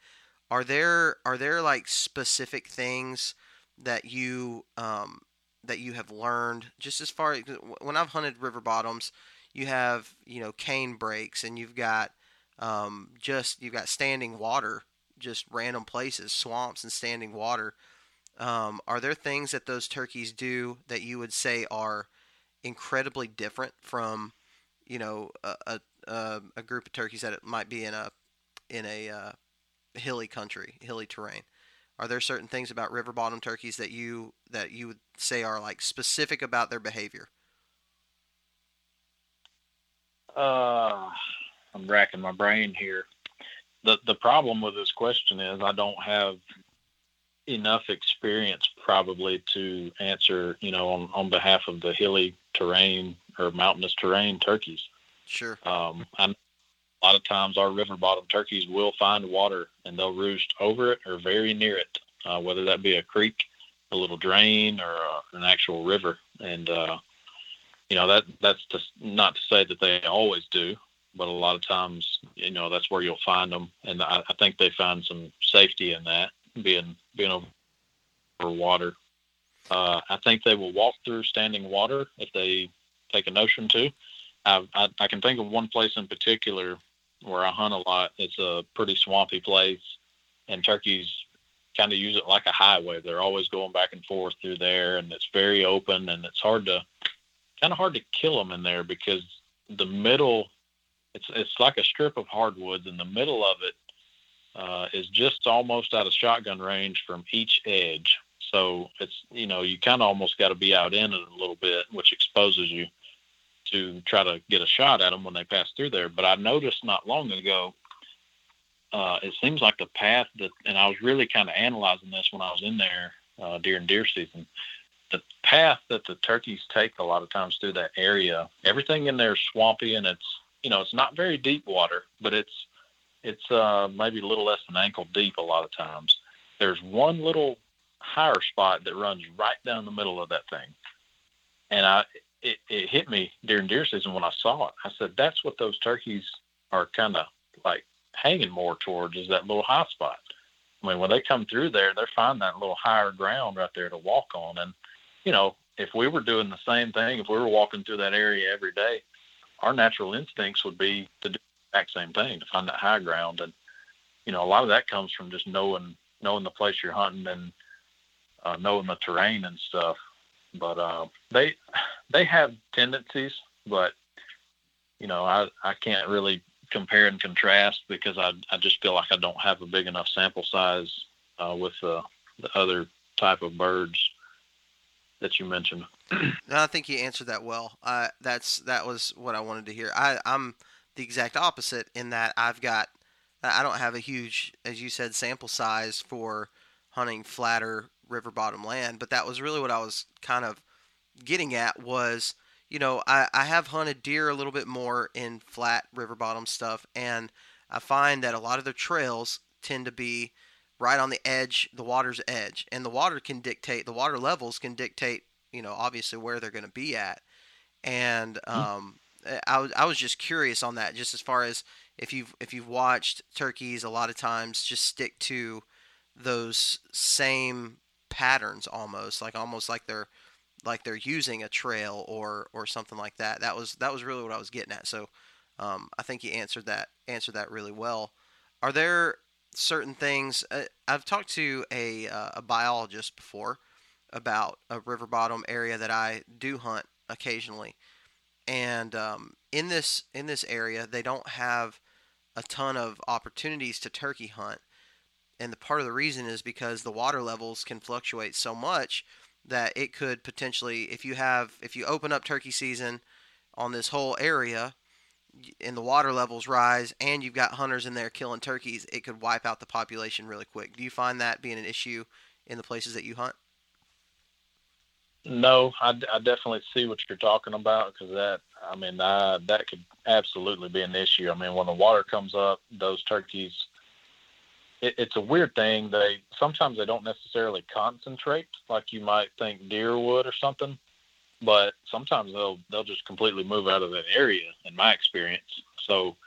are there are there like specific things that you um, that you have learned just as far when I've hunted river bottoms, you have you know cane breaks and you've got um, just you've got standing water, just random places, swamps and standing water. Um, are there things that those turkeys do that you would say are incredibly different from you know a, a, a group of turkeys that it might be in a in a uh, hilly country, hilly terrain? Are there certain things about river bottom turkeys that you that you would say are like specific about their behavior? Uh, I'm racking my brain here. the The problem with this question is I don't have enough experience probably to answer, you know, on, on behalf of the hilly terrain or mountainous terrain turkeys. Sure. Um, I'm, a lot of times our river bottom turkeys will find water and they'll roost over it or very near it, uh, whether that be a creek, a little drain, or uh, an actual river. And uh, you know that that's just not to say that they always do, but a lot of times you know that's where you'll find them. And I, I think they find some safety in that being being over water. Uh, I think they will walk through standing water if they take a notion to. I, I can think of one place in particular where I hunt a lot. It's a pretty swampy place, and turkeys kind of use it like a highway. They're always going back and forth through there, and it's very open, and it's hard to kind of hard to kill them in there because the middle it's it's like a strip of hardwoods, and the middle of it uh, is just almost out of shotgun range from each edge. So it's you know you kind of almost got to be out in it a little bit, which exposes you to try to get a shot at them when they pass through there. But I noticed not long ago, uh, it seems like the path that, and I was really kind of analyzing this when I was in there uh, during deer season. The path that the turkeys take a lot of times through that area, everything in there is swampy and it's, you know, it's not very deep water, but it's, it's uh, maybe a little less than ankle deep a lot of times. There's one little higher spot that runs right down the middle of that thing. And I, it, it hit me during deer season when I saw it. I said, that's what those turkeys are kind of like hanging more towards is that little high spot. I mean, when they come through there, they're finding that little higher ground right there to walk on. And, you know, if we were doing the same thing, if we were walking through that area every day, our natural instincts would be to do the exact same thing, to find that high ground. And, you know, a lot of that comes from just knowing, knowing the place you're hunting and uh, knowing the terrain and stuff. But uh, they they have tendencies, but you know I I can't really compare and contrast because I I just feel like I don't have a big enough sample size uh, with the the other type of birds that you mentioned. No, I think you answered that well. Uh, that's that was what I wanted to hear. I, I'm the exact opposite in that I've got I don't have a huge, as you said, sample size for hunting flatter river bottom land. But that was really what I was kind of getting at was, you know, I, I have hunted deer a little bit more in flat river bottom stuff, and I find that a lot of their trails tend to be right on the edge, the water's edge, and the water can dictate, the water levels can dictate, you know, obviously where they're going to be at. And mm-hmm. um, mm-hmm. I, was, I was just curious on that, just as far as if you've if you've watched turkeys, a lot of times just stick to those same patterns almost like almost like they're like they're using a trail or or something like that. That was that was really what i was getting at. So um, i think you answered that answered that really well. Are there certain things uh, i've talked to a, uh, a biologist before about a river bottom area that i do hunt occasionally. And um, in this in this area they don't have a ton of opportunities to turkey hunt and the part of the reason is because the water levels can fluctuate so much that it could potentially if you have if you open up turkey season on this whole area and the water levels rise and you've got hunters in there killing turkeys it could wipe out the population really quick. Do you find that being an issue in the places that you hunt? No i, I definitely see what you're talking about because that i mean I, that could absolutely be an issue. I mean when the water comes up those turkeys it, it's a weird thing. They sometimes they don't necessarily concentrate like you might think deer would or something, but sometimes they'll they'll just completely move out of that area. In my experience, so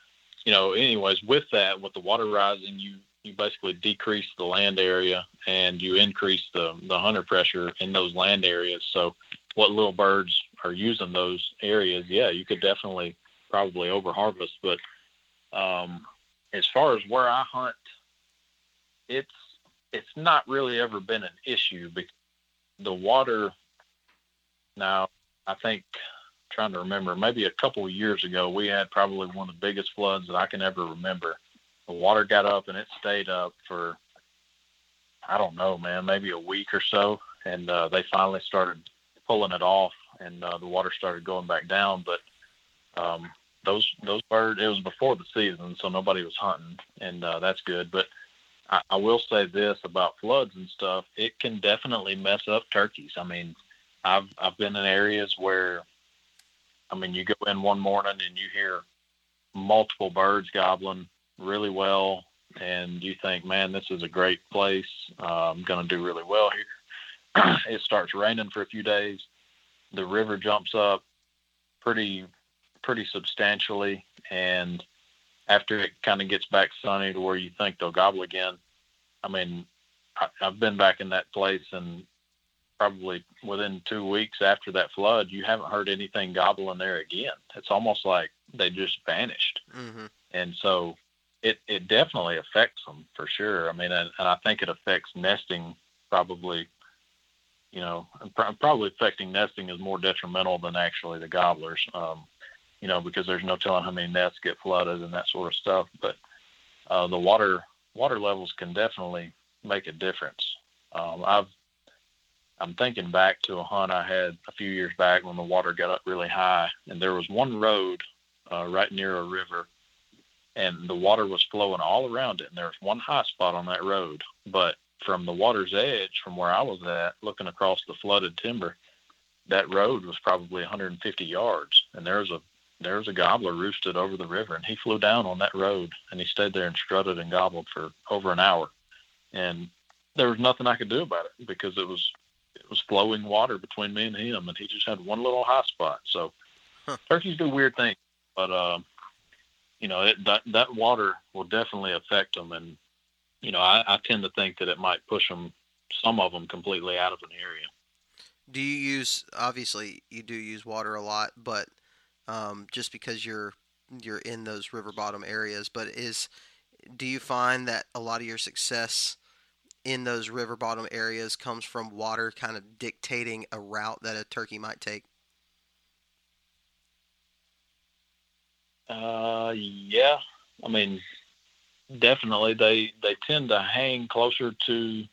you know, anyways, with that, with the water rising, you you basically decrease the land area and you increase the the hunter pressure in those land areas. So, what little birds are using those areas, yeah, you could definitely probably over harvest. But um, as far as where I hunt it's it's not really ever been an issue because the water now I think trying to remember maybe a couple of years ago we had probably one of the biggest floods that I can ever remember. The water got up and it stayed up for I don't know, man, maybe a week or so, and uh, they finally started pulling it off, and uh, the water started going back down. But um, those those birds, it was before the season, so nobody was hunting, and uh, that's good. But I, I will say this about floods and stuff. It can definitely mess up turkeys. I mean, I've I've been in areas where I mean, you go in one morning and you hear multiple birds gobbling really well, and you think, man, this is a great place. Uh, I'm going to do really well here. it starts raining for a few days. The river jumps up pretty, pretty substantially, and after it kind of gets back sunny to where you think they'll gobble again, I mean, I, I've been back in that place and probably within two weeks after that flood, you haven't heard anything gobbling there again. It's almost like they just vanished. Mm-hmm. And so it, it definitely affects them for sure. I mean, and, and I think it affects nesting probably, you know, probably affecting nesting is more detrimental than actually the gobblers, um, you know, because there's no telling how many nests get flooded and that sort of stuff. But uh, the water water levels can definitely make a difference. Um, I've I'm thinking back to a hunt I had a few years back when the water got up really high, and there was one road uh, right near a river, and the water was flowing all around it, and there was one high spot on that road. But from the water's edge, from where I was at, looking across the flooded timber, that road was probably 150 yards, and there was a there was a gobbler roosted over the river, and he flew down on that road, and he stayed there and strutted and gobbled for over an hour, and there was nothing I could do about it because it was it was flowing water between me and him, and he just had one little hot spot. So huh. turkeys do weird things, but uh, you know it, that that water will definitely affect them, and you know I, I tend to think that it might push them, some of them, completely out of an area. Do you use obviously you do use water a lot, but um, just because you're you're in those river bottom areas, but is do you find that a lot of your success in those river bottom areas comes from water kind of dictating a route that a turkey might take? Uh, yeah. I mean, definitely they they tend to hang closer to you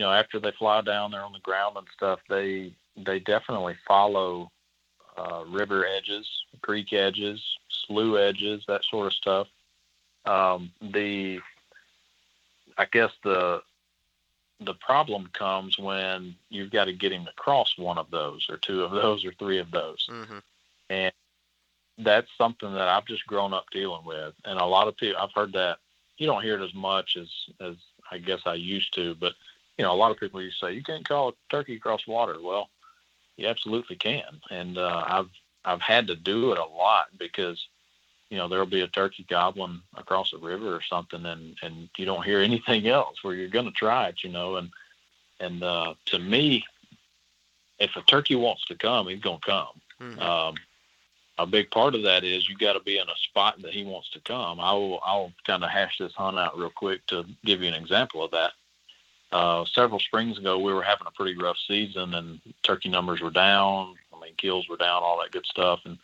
know after they fly down there on the ground and stuff they they definitely follow uh, river edges creek edges slough edges that sort of stuff um, the I guess the the problem comes when you've got to get him to cross one of those or two of those or three of those. Mm-hmm. And that's something that I've just grown up dealing with. And a lot of people, I've heard that you don't hear it as much as, as I guess I used to, but you know, a lot of people to say, you can't call a turkey across water. Well, you absolutely can. And, uh, I've, I've had to do it a lot because you know there'll be a turkey gobbling across a river or something and and you don't hear anything else where you're going to try it you know and and uh to me if a turkey wants to come he's going to come mm-hmm. um a big part of that is you got to be in a spot that he wants to come i'll i'll kind of hash this hunt out real quick to give you an example of that uh several springs ago we were having a pretty rough season and turkey numbers were down. I mean kills were down all that good stuff. And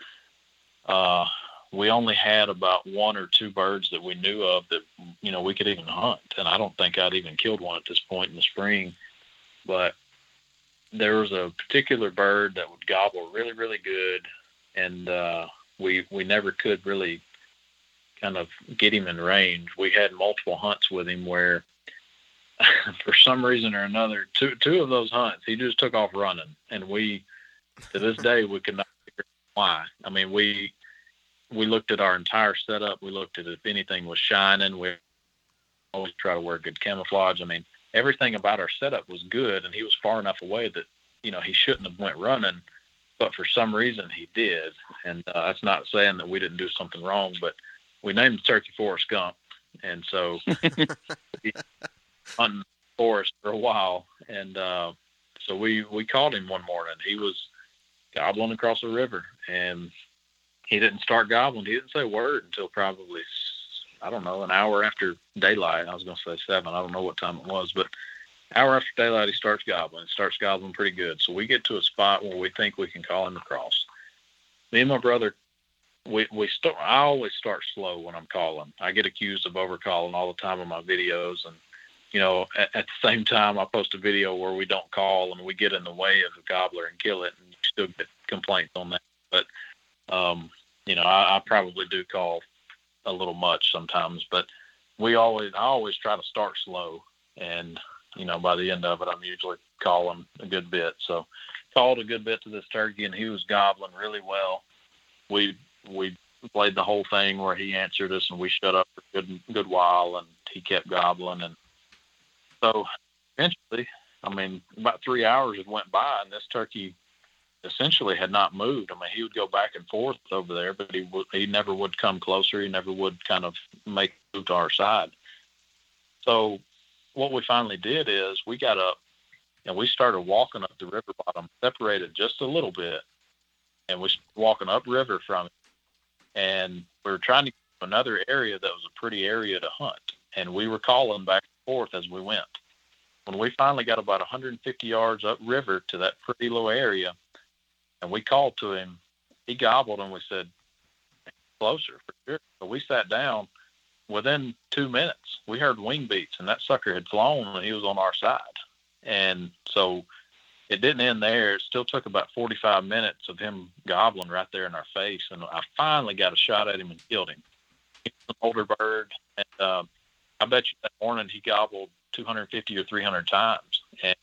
uh we only had about one or two birds that we knew of that you know we could even hunt. And i don't think i'd even killed one at this point in the spring. But there was a particular bird that would gobble really really good. And uh we we never could really kind of get him in range. We had multiple hunts with him where for some reason or another two two of those hunts he just took off running and we to this day we could not figure why i mean we we looked at our entire setup. We looked at if anything was shining. We always try to wear good camouflage. I mean, everything about our setup was good, and he was far enough away that you know he shouldn't have went running, but for some reason he did. And uh, that's not saying that we didn't do something wrong, but we named the turkey Forrest Gump, and so hunting Forrest for a while, and uh, so we we called him one morning. He was gobbling across the river, and he didn't start gobbling. He didn't say a word until probably I don't know an hour after daylight. I was going to say seven. I don't know what time it was, but hour after daylight he starts gobbling. Starts gobbling pretty good. So we get to a spot where we think we can call him across. Me and my brother, we we start. I always start slow when I'm calling. I get accused of overcalling all the time in my videos, and you know, at, at the same time, I post a video where we don't call and we get in the way of the gobbler and kill it, and you still get complaints on that. But um, you know, I, I probably do call a little much sometimes, but we always, I always try to start slow, and you know, by the end of it, I'm usually calling a good bit. So called a good bit to this turkey, and he was gobbling really well. We we played the whole thing where he answered us, and we shut up for a good good while, and he kept gobbling, and so eventually, I mean, about three hours had went by, and this turkey essentially had not moved. I mean, he would go back and forth over there, but he would, he never would come closer. He never would kind of make move to our side. So what we finally did is we got up and we started walking up the river bottom, separated just a little bit, and we walking up river from it. And we were trying to get another area that was a pretty area to hunt, and we were calling back forth as we went. When we finally got about 150 yards up river to that pretty low area, and we called to him, he gobbled, and we said, "Closer for sure." So we sat down. Within two minutes, we heard wing beats, and that sucker had flown, and he was on our side. And so it didn't end there. It still took about 45 minutes of him gobbling right there in our face. And I finally got a shot at him and killed him. He was an older bird. And uh, I bet you that morning he gobbled 250 or 300 times. And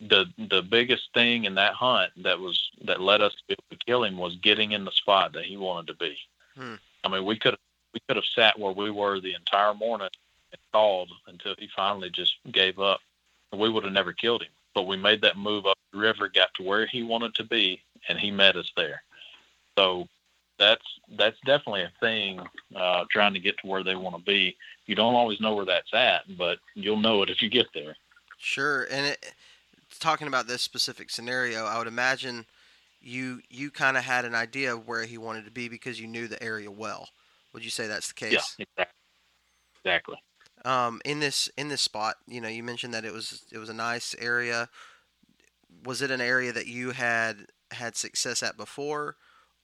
the the biggest thing in that hunt that was that led us to be able to kill him was getting in the spot that he wanted to be. Hmm. I mean, we could we could have sat where we were the entire morning and called until he finally just gave up we would have never killed him. But we made that move up the river, got to where he wanted to be, and he met us there. So that's that's definitely a thing. Uh, trying to get to where they want to be. You don't always know where that's at, but you'll know it if you get there. Sure, and it, talking about this specific scenario, I would imagine you you kind of had an idea of where he wanted to be because you knew the area well. Would you say that's the case? Yeah, exactly. Exactly um, in this in this spot. You know, you mentioned that it was it was a nice area. Was it an area that you had had success at before,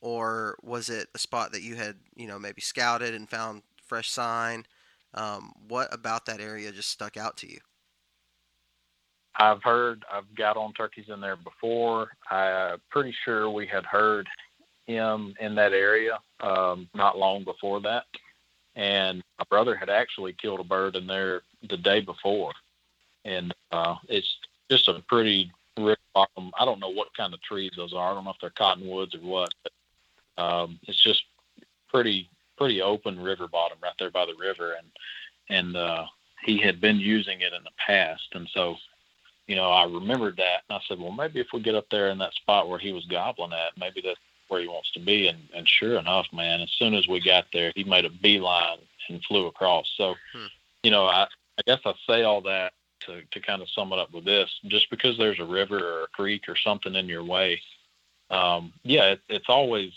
or was it a spot that you had you know maybe scouted and found fresh sign? Um, what about that area just stuck out to you? I've heard I've got on turkeys in there before. I'm pretty sure we had heard him in that area um, not long before that and my brother had actually killed a bird in there the day before, and uh, it's just a pretty rich bottom. I don't know what kind of trees those are. I don't know if they're cottonwoods or what, but um, it's just pretty pretty open river bottom right there by the river, and and uh, he had been using it in the past, and so you know I remembered that, and I said, well, maybe if we get up there in that spot where he was gobbling at, maybe that's where he wants to be. And, and sure enough, man, as soon as we got there, he made a beeline and flew across. So, hmm. you know, I, I guess I say all that to, to kind of sum it up with this just because there's a river or a creek or something in your way. Um, yeah, it, it's always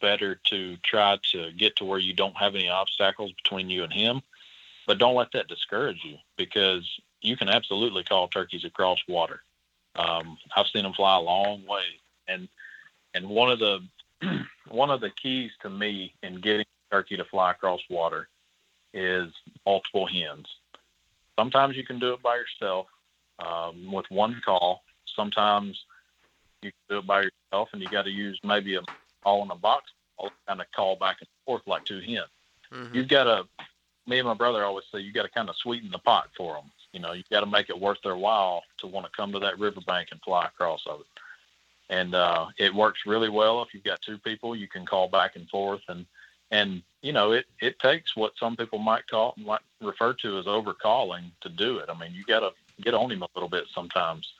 better to try to get to where you don't have any obstacles between you and him, but don't let that discourage you because you can absolutely call turkeys across water. Um, I've seen them fly a long way, and and one of the one of the keys to me in getting turkey to fly across water is multiple hens. Sometimes you can do it by yourself um, with one call. Sometimes you can do it by yourself, and you got to use maybe a call in a box, all kind of call back and forth like two hens. Mm-hmm. You've got to. Me and my brother always say you got to kind of sweeten the pot for them. You know, you got to make it worth their while to want to come to that riverbank and fly across of it and uh, it works really well. If you've got two people, you can call back and forth, and and you know it it takes what some people might call might refer to as overcalling to do it. I mean, you got to get on him a little bit sometimes,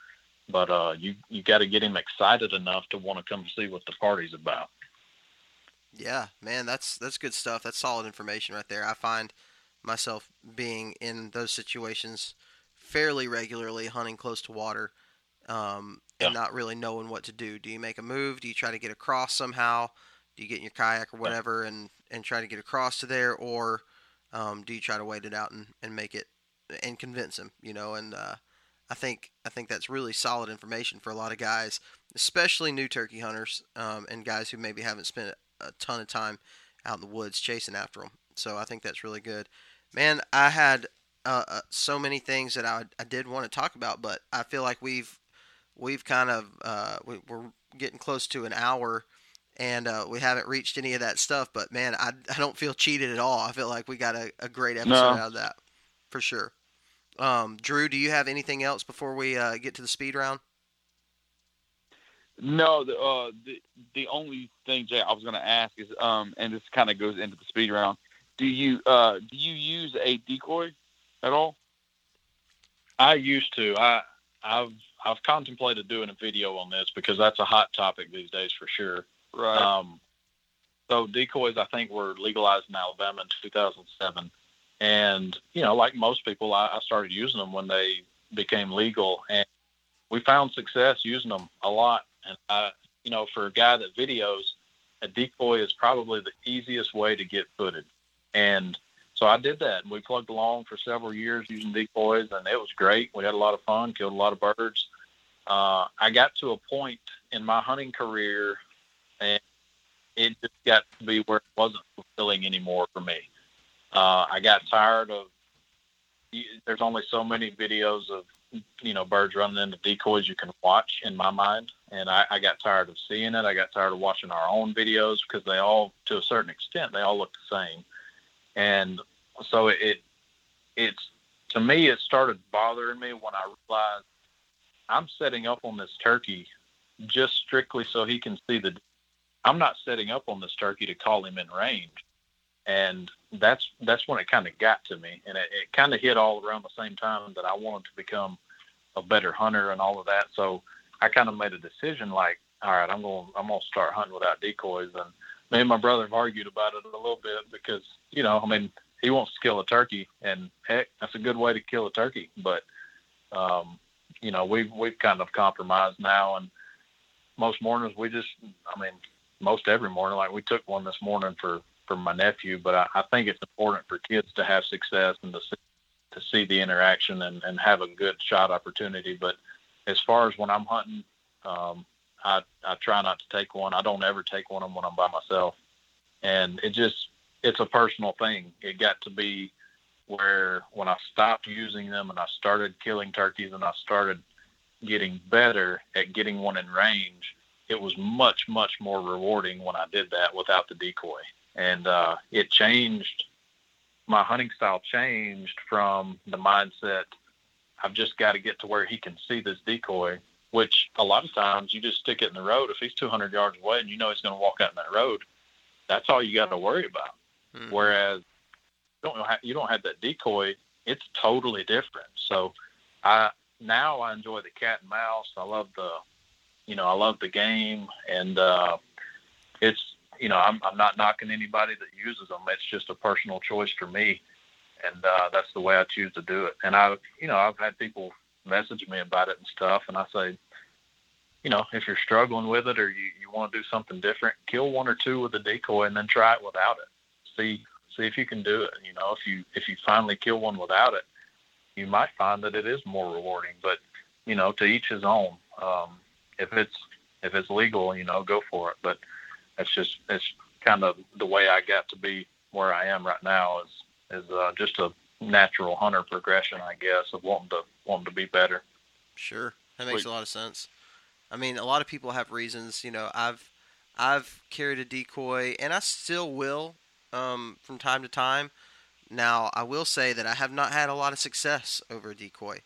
but uh, you you got to get him excited enough to want to come see what the party's about. Yeah, man, that's that's good stuff. That's solid information right there. I find myself being in those situations fairly regularly, hunting close to water. Um, and not really knowing what to do. Do you make a move? Do you try to get across somehow? Do you get in your kayak or whatever yeah. and, and try to get across to there, or um, do you try to wait it out and, and make it and convince him? You know, and uh, I think I think that's really solid information for a lot of guys, especially new turkey hunters um, and guys who maybe haven't spent a ton of time out in the woods chasing after them. So I think that's really good. Man, I had uh, uh, so many things that I, I did want to talk about, but I feel like we've we've kind of uh, we, are getting close to an hour and uh, we haven't reached any of that stuff but man I, I don't feel cheated at all i feel like we got a, a great episode no. out of that for sure Um, Drew, do you have anything else before we uh, get to the speed round? No, the uh, the the only thing Jay I was going to ask is um, and this kind of goes into the speed round. Do you uh do you use a decoy at all? I used to. I I've I've contemplated doing a video on this because that's a hot topic these days for sure. Right. Um, so decoys, I think, were legalized in Alabama in 2007, and you know, like most people, I, I started using them when they became legal, and we found success using them a lot. And I, you know, for a guy that videos, a decoy is probably the easiest way to get footed. And so I did that. And we plugged along for several years using decoys, and it was great. We had a lot of fun, killed a lot of birds. Uh, I got to a point in my hunting career, and it just got to be where it wasn't fulfilling anymore for me. Uh, I got tired of. There's only so many videos of you know birds running into decoys you can watch in my mind, and I, I got tired of seeing it. I got tired of watching our own videos because they all, to a certain extent, they all look the same, and so it it's to me it started bothering me when I realized I'm setting up on this turkey just strictly so he can see the. I'm not setting up on this turkey to call him in range, and that's that's when it kind of got to me, and it, it kind of hit all around the same time that I wanted to become a better hunter and all of that. So I kind of made a decision like, all right, I'm going I'm going to start hunting without decoys, and me and my brother have argued about it a little bit because you know, I mean, he wants to kill a turkey, and heck, that's a good way to kill a turkey, but um, you know, we've we've kind of compromised now, and most mornings we just, I mean, most every morning, like we took one this morning for for my nephew, but I, I think it's important for kids to have success and to see, to see the interaction and, and have a good shot opportunity. But as far as when I'm hunting, um, I I try not to take one. I don't ever take one when I'm by myself, and it just it's a personal thing. It got to be where when I stopped using them and I started killing turkeys and I started getting better at getting one in range, it was much, much more rewarding when I did that without the decoy. And uh, it changed my hunting style changed from the mindset I've just got to get to where he can see this decoy, which a lot of times you just stick it in the road. If he's 200 yards away and you know he's going to walk out in that road, that's all you got to worry about. Mm-hmm. Whereas you don't have, you don't have that decoy, it's totally different. So I now I enjoy the cat and mouse. I love the you know I love the game, and uh, it's you know I'm I'm not knocking anybody that uses them. It's just a personal choice for me, and uh, that's the way I choose to do it. And I you know I've had people message me about it and stuff, and I say you know, if you're struggling with it or you, you want to do something different, kill one or two with a decoy and then try it without it. See see if you can do it. You know, if you if you finally kill one without it, you might find that it is more rewarding. But you know, to each his own. Um, if it's if it's legal, you know, go for it. But it's just it's kind of the way I got to be where I am right now is is uh, just a natural hunter progression, I guess, of wanting to wanting to be better. Sure, that makes a lot of sense. I mean, a lot of people have reasons. You know, I've I've carried a decoy, and I still will um, from time to time. Now, I will say that I have not had a lot of success over a decoy.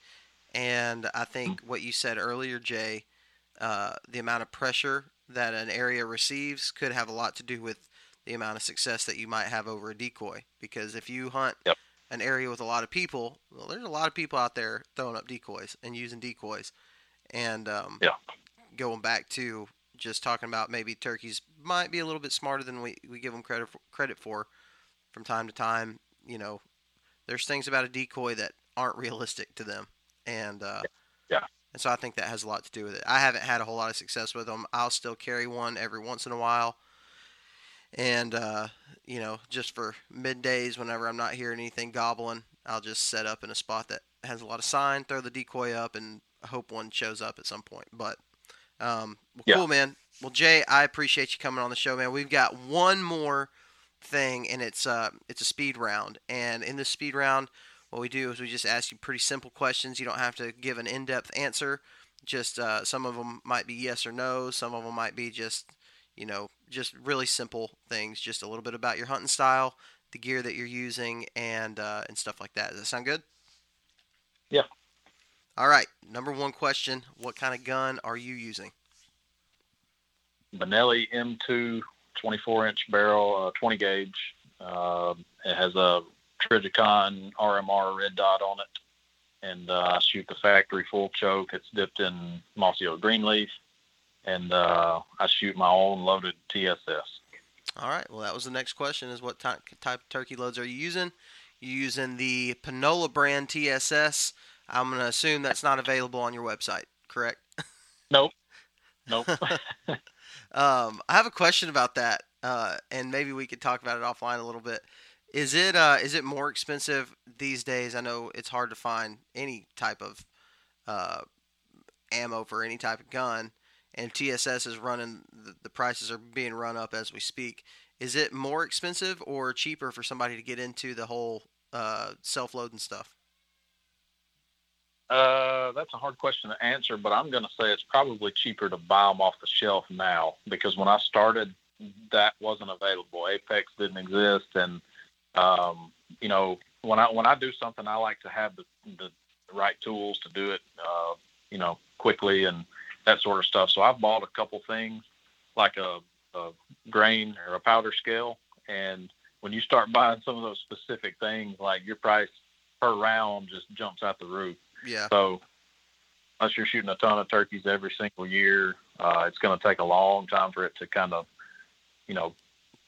And I think what you said earlier, Jay, uh, the amount of pressure that an area receives could have a lot to do with the amount of success that you might have over a decoy. Because if you hunt yep. an area with a lot of people, well, there's a lot of people out there throwing up decoys and using decoys. And um, yeah. going back to just talking about maybe turkeys might be a little bit smarter than we, we give them credit for, credit for from time to time. You know, there's things about a decoy that aren't realistic to them, and uh, yeah, and so I think that has a lot to do with it. I haven't had a whole lot of success with them. I'll still carry one every once in a while, and uh, you know, just for middays whenever I'm not hearing anything gobbling, I'll just set up in a spot that has a lot of sign, throw the decoy up, and hope one shows up at some point. But um, well, yeah. cool, man. Well, Jay, I appreciate you coming on the show, man. We've got one more thing, and it's uh, it's a speed round. And in this speed round, what we do is we just ask you pretty simple questions. You don't have to give an in-depth answer. Just uh, some of them might be yes or no. Some of them might be just, you know, just really simple things. Just a little bit about your hunting style, the gear that you're using, and uh, and stuff like that. Does that sound good? Yeah. All right. Number one question: What kind of gun are you using? Benelli M2 24 inch barrel, uh, 20 gauge. Uh, it has a Trijicon RMR red dot on it, and uh, I shoot the factory full choke. It's dipped in mossy oak greenleaf, and uh, I shoot my own loaded TSS. All right. Well, that was the next question: Is what type, type of turkey loads are you using? You using the Panola brand TSS? I'm gonna assume that's not available on your website, correct? Nope. Nope. Um, I have a question about that, uh, and maybe we could talk about it offline a little bit. Is it uh, is it more expensive these days? I know it's hard to find any type of uh, ammo for any type of gun, and TSS is running. The, the prices are being run up as we speak. Is it more expensive or cheaper for somebody to get into the whole uh, self-loading stuff? Uh, that's a hard question to answer, but I'm going to say it's probably cheaper to buy them off the shelf now because when I started, that wasn't available. Apex didn't exist, and um, you know, when I when I do something, I like to have the the right tools to do it, uh, you know, quickly and that sort of stuff. So I've bought a couple things like a, a grain or a powder scale, and when you start buying some of those specific things, like your price per round just jumps out the roof. Yeah. So unless you're shooting a ton of turkeys every single year, uh, it's going to take a long time for it to kind of, you know,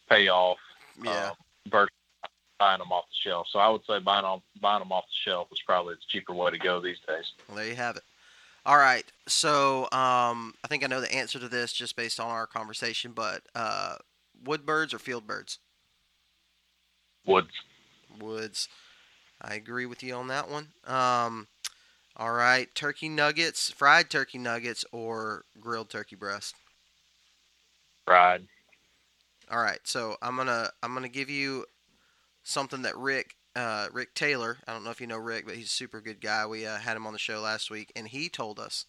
pay off. Yeah. Uh, versus buying them off the shelf. So I would say buying them buying them off the shelf is probably the cheaper way to go these days. Well, there you have it. All right. So um, I think I know the answer to this just based on our conversation, but uh, wood birds or field birds? Woods. Woods. I agree with you on that one. Um, all right. Turkey nuggets, fried turkey nuggets, or grilled turkey breast? Fried. All right. So I'm gonna I'm gonna give you something that Rick uh, Rick Taylor. I don't know if you know Rick, but he's a super good guy. We uh, had him on the show last week, and he told us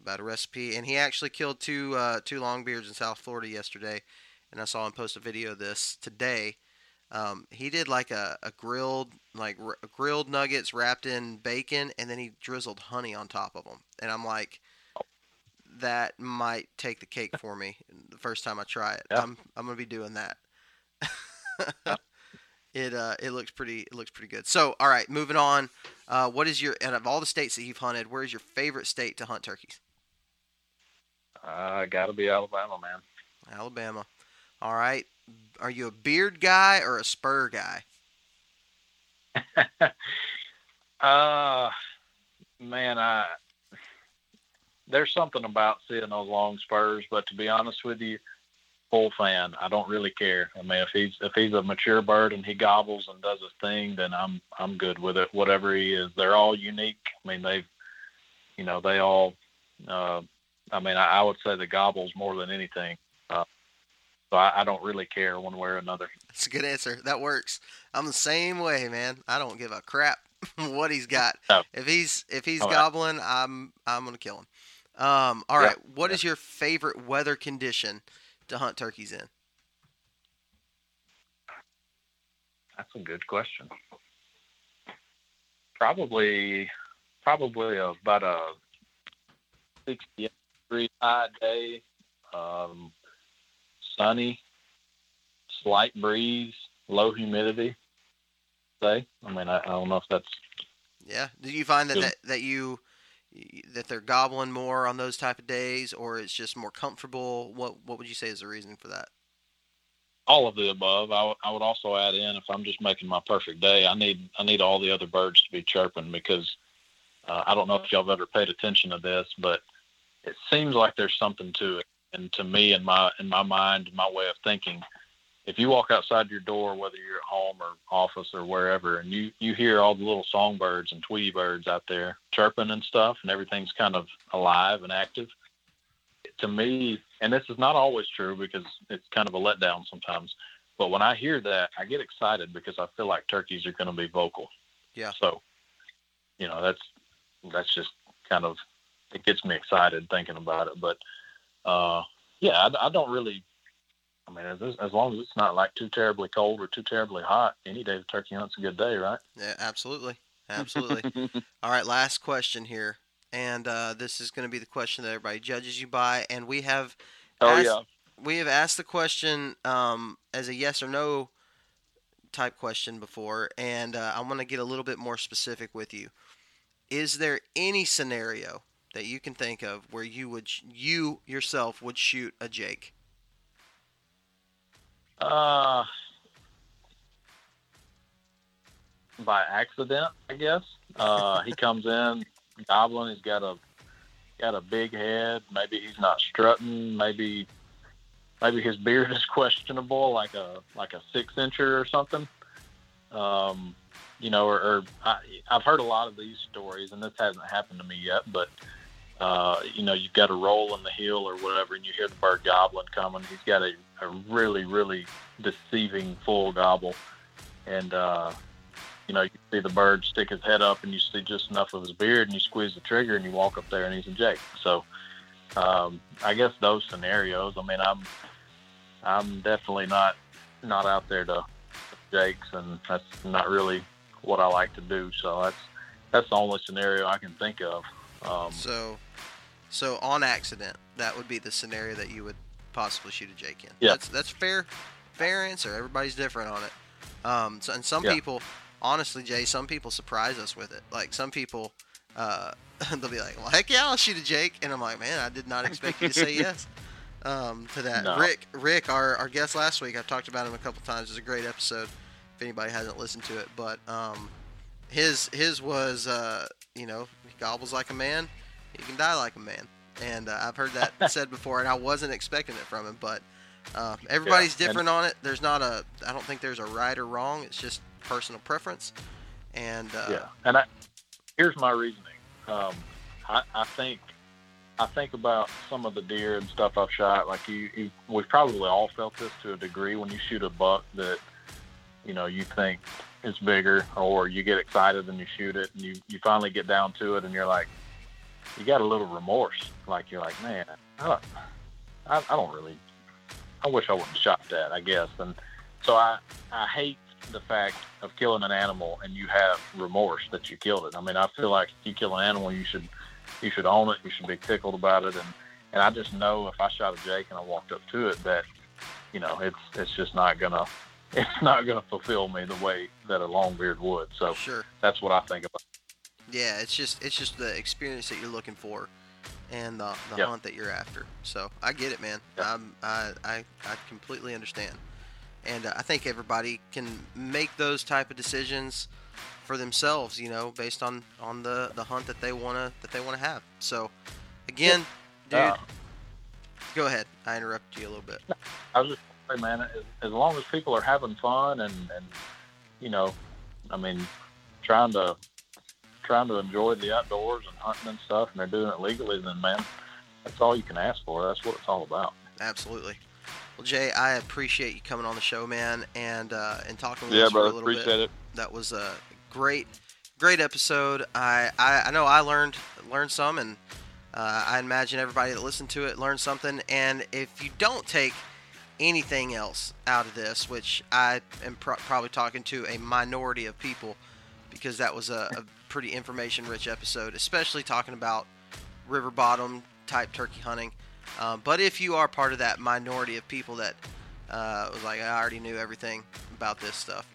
about a recipe. And he actually killed two uh, two longbeards in South Florida yesterday, and I saw him post a video of this today. Um, he did like a, a grilled like r- grilled nuggets wrapped in bacon, and then he drizzled honey on top of them. And I'm like, that might take the cake for me the first time I try it. Yeah. I'm I'm gonna be doing that. it uh it looks pretty it looks pretty good. So all right, moving on. Uh, what is your out of all the states that you've hunted, where is your favorite state to hunt turkeys? Uh, got to be Alabama, man. Alabama. All right. Are you a beard guy or a spur guy? Uh, man, I there's something about seeing those long spurs, but to be honest with you, full fan. I don't really care. I mean, if he's if he's a mature bird and he gobbles and does his thing, then I'm I'm good with it. Whatever he is, they're all unique. I mean, they've, you know, they all. Uh, I mean, I, I would say the gobbles more than anything. Uh, so I, I don't really care one way or another. That's a good answer. That works. I'm the same way, man. I don't give a crap what he's got. No. If he's if he's All right. gobbling, I'm I'm gonna kill him. Um, all Yeah. right. What is your favorite weather condition to hunt turkeys in? That's a good question. Probably, probably about a 68 degree high day, um, sunny, slight breeze, low humidity. Say, I mean, I, I don't know if that's Yeah. Do you find that, that that you that they're gobbling more on those type of days, or it's just more comfortable? What what would you say is the reason for that? all of the above. I would- I would also add in if I'm just making my perfect day, I need I need all the other birds to be chirping because uh, I don't know if y'all have ever paid attention to this, but it seems like there's something to it. And to me, in my in my mind, my way of thinking, if you walk outside your door, whether you're at home or office or wherever, and you you hear all the little songbirds and tweety birds out there chirping and stuff, and everything's kind of alive and active. To me, and this is not always true because it's kind of a letdown sometimes. But when I hear that, I get excited because I feel like turkeys are going to be vocal. Yeah. So, you know, that's that's just kind of it gets me excited thinking about it. But uh, yeah, I, I don't really. I mean, as, as long as it's not like too terribly cold or too terribly hot, any day of turkey hunt's a good day, right? Yeah, absolutely, Absolutely. All right, last question here, and uh, this is going to be the question that everybody judges you by, and we have. Oh asked, yeah. We have asked the question um, as a yes or no type question before, and uh, I want to get a little bit more specific with you. Is there any scenario that you can think of where you would you yourself would shoot a Jake? Uh, by accident, I guess. Uh, he comes in goblin. He's got a got a big head. Maybe he's not strutting. Maybe maybe his beard is questionable, like a like a six incher or something. Um, you know, or, or I, I've heard a lot of these stories, and this hasn't happened to me yet, but uh, you know, you've got a roll in the hill or whatever, and you hear the bird goblin coming. He's got a, a really, really deceiving full gobble, and uh, you know, you see the bird stick his head up, and you see just enough of his beard, and you squeeze the trigger, and you walk up there, and he's a jake. So, um, I guess those scenarios. I mean, I'm, I'm definitely not, not out there to jakes, and that's not really what I like to do. So that's, that's the only scenario I can think of. Um, So, so on accident, that would be the scenario that you would possibly shoot a Jake in. Yeah. That's that's fair, fair answer. Everybody's different on it. Um, so, and some Yeah. people, honestly, Jay, some people surprise us with it. Like some people, uh, they'll be like, "Well, heck yeah, I'll shoot a Jake," and I'm like, "Man, I did not expect you to say yes." Um, to that, No. Rick, Rick, our, our guest last week, I've talked about him a couple times. It's a great episode. If anybody hasn't listened to it, but um, his his was uh, you know he gobbles like a man, he can die like a man, and uh, I've heard that said before, and I wasn't expecting it from him. But uh, everybody's and- different on it. There's not a I don't think there's a right or wrong. It's just personal preference, and uh, yeah, and I, here's my reasoning. Um, I, I think I think about some of the deer and stuff I've shot. Like you, you, we've probably all felt this to a degree when you shoot a buck that you know you think is bigger, or you get excited and you shoot it, and you you finally get down to it, and you're like, you got a little remorse. Like you're like, man, I don't, I, I don't really. I wish I wouldn't shot that. I guess, and so I I hate the fact of killing an animal and you have remorse that you killed it. I mean, I feel like if you kill an animal, you should you should own it. You should be tickled about it. And and I just know if I shot a jake and I walked up to it, that you know it's it's just not gonna it's not gonna fulfill me the way that a longbeard would. So sure. that's what I think about. Yeah, it's just it's just the experience that you're looking for, and the, the Yeah. hunt that you're after. So I get it, man. Yeah. I'm, I, I I completely understand, and uh, I think everybody can make those type of decisions for themselves. You know, based on on the the hunt that they wanna that they wanna have. So again, dude, Uh, go ahead. I interrupted you a little bit. I was just gonna say, man, as, as long as people are having fun and and you know, I mean, trying to trying to enjoy the outdoors and hunting and stuff, and they're doing it legally, then man, that's all you can ask for. That's what it's all about. Absolutely. Well, Jay, I appreciate you coming on the show, man, and uh, and talking with Yeah, us for a brother. little bit. Appreciate it. that was a great great episode I, I i know i learned learned some and uh, i imagine everybody that listened to it learned something and if you don't take anything else out of this which i am pro- probably talking to a minority of people because that was a, a pretty information rich episode especially talking about river bottom type turkey hunting um, but if you are part of that minority of people that uh, was like i already knew everything about this stuff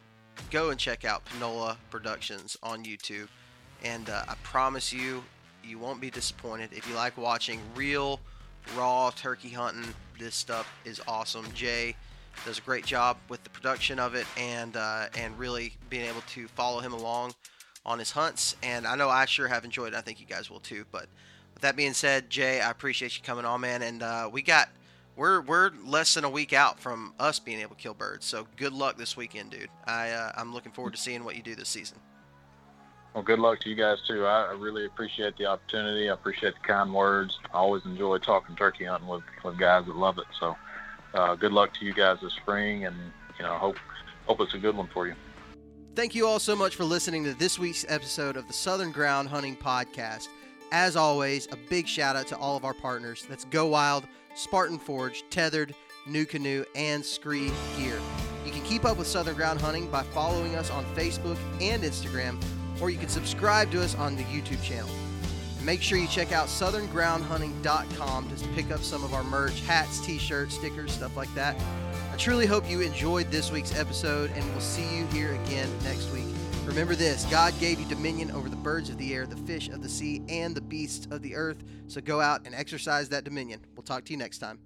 go and check out Panola Productions on YouTube. And uh, I promise you, you won't be disappointed. If you like watching real, raw turkey hunting, this stuff is awesome. Jay does a great job with the production of it and uh, and really being able to follow him along on his hunts. And I know I sure have enjoyed it. I think you guys will too. But with that being said, Jay, I appreciate you coming on, man. And uh, we got we're we're less than a week out from us being able to kill birds. So good luck this weekend, dude. I uh, I'm looking forward to seeing what you do this season. Well, good luck to you guys too. I, really appreciate the opportunity. I appreciate the kind words. I always enjoy talking turkey hunting with, with guys that love it. So, uh, good luck to you guys this spring, and you know, hope hope it's a good one for you. Thank you all so much for listening to this week's episode of the Southern Ground Hunting Podcast. As always, a big shout out to all of our partners. That's Go Wild, Spartan Forge, Tethrd, New Canoe, and Scree Gear. You can keep up with Southern Ground Hunting by following us on Facebook and Instagram, or you can subscribe to us on the YouTube channel. And make sure you check out southerngroundhunting.com to pick up some of our merch hats, t shirts, stickers, stuff like that. I truly hope you enjoyed this week's episode, and we'll see you here again next week. Remember this God gave you dominion over the birds of the air, the fish of the sea, and the beasts of the earth. So go out and exercise that dominion. We'll talk to you next time.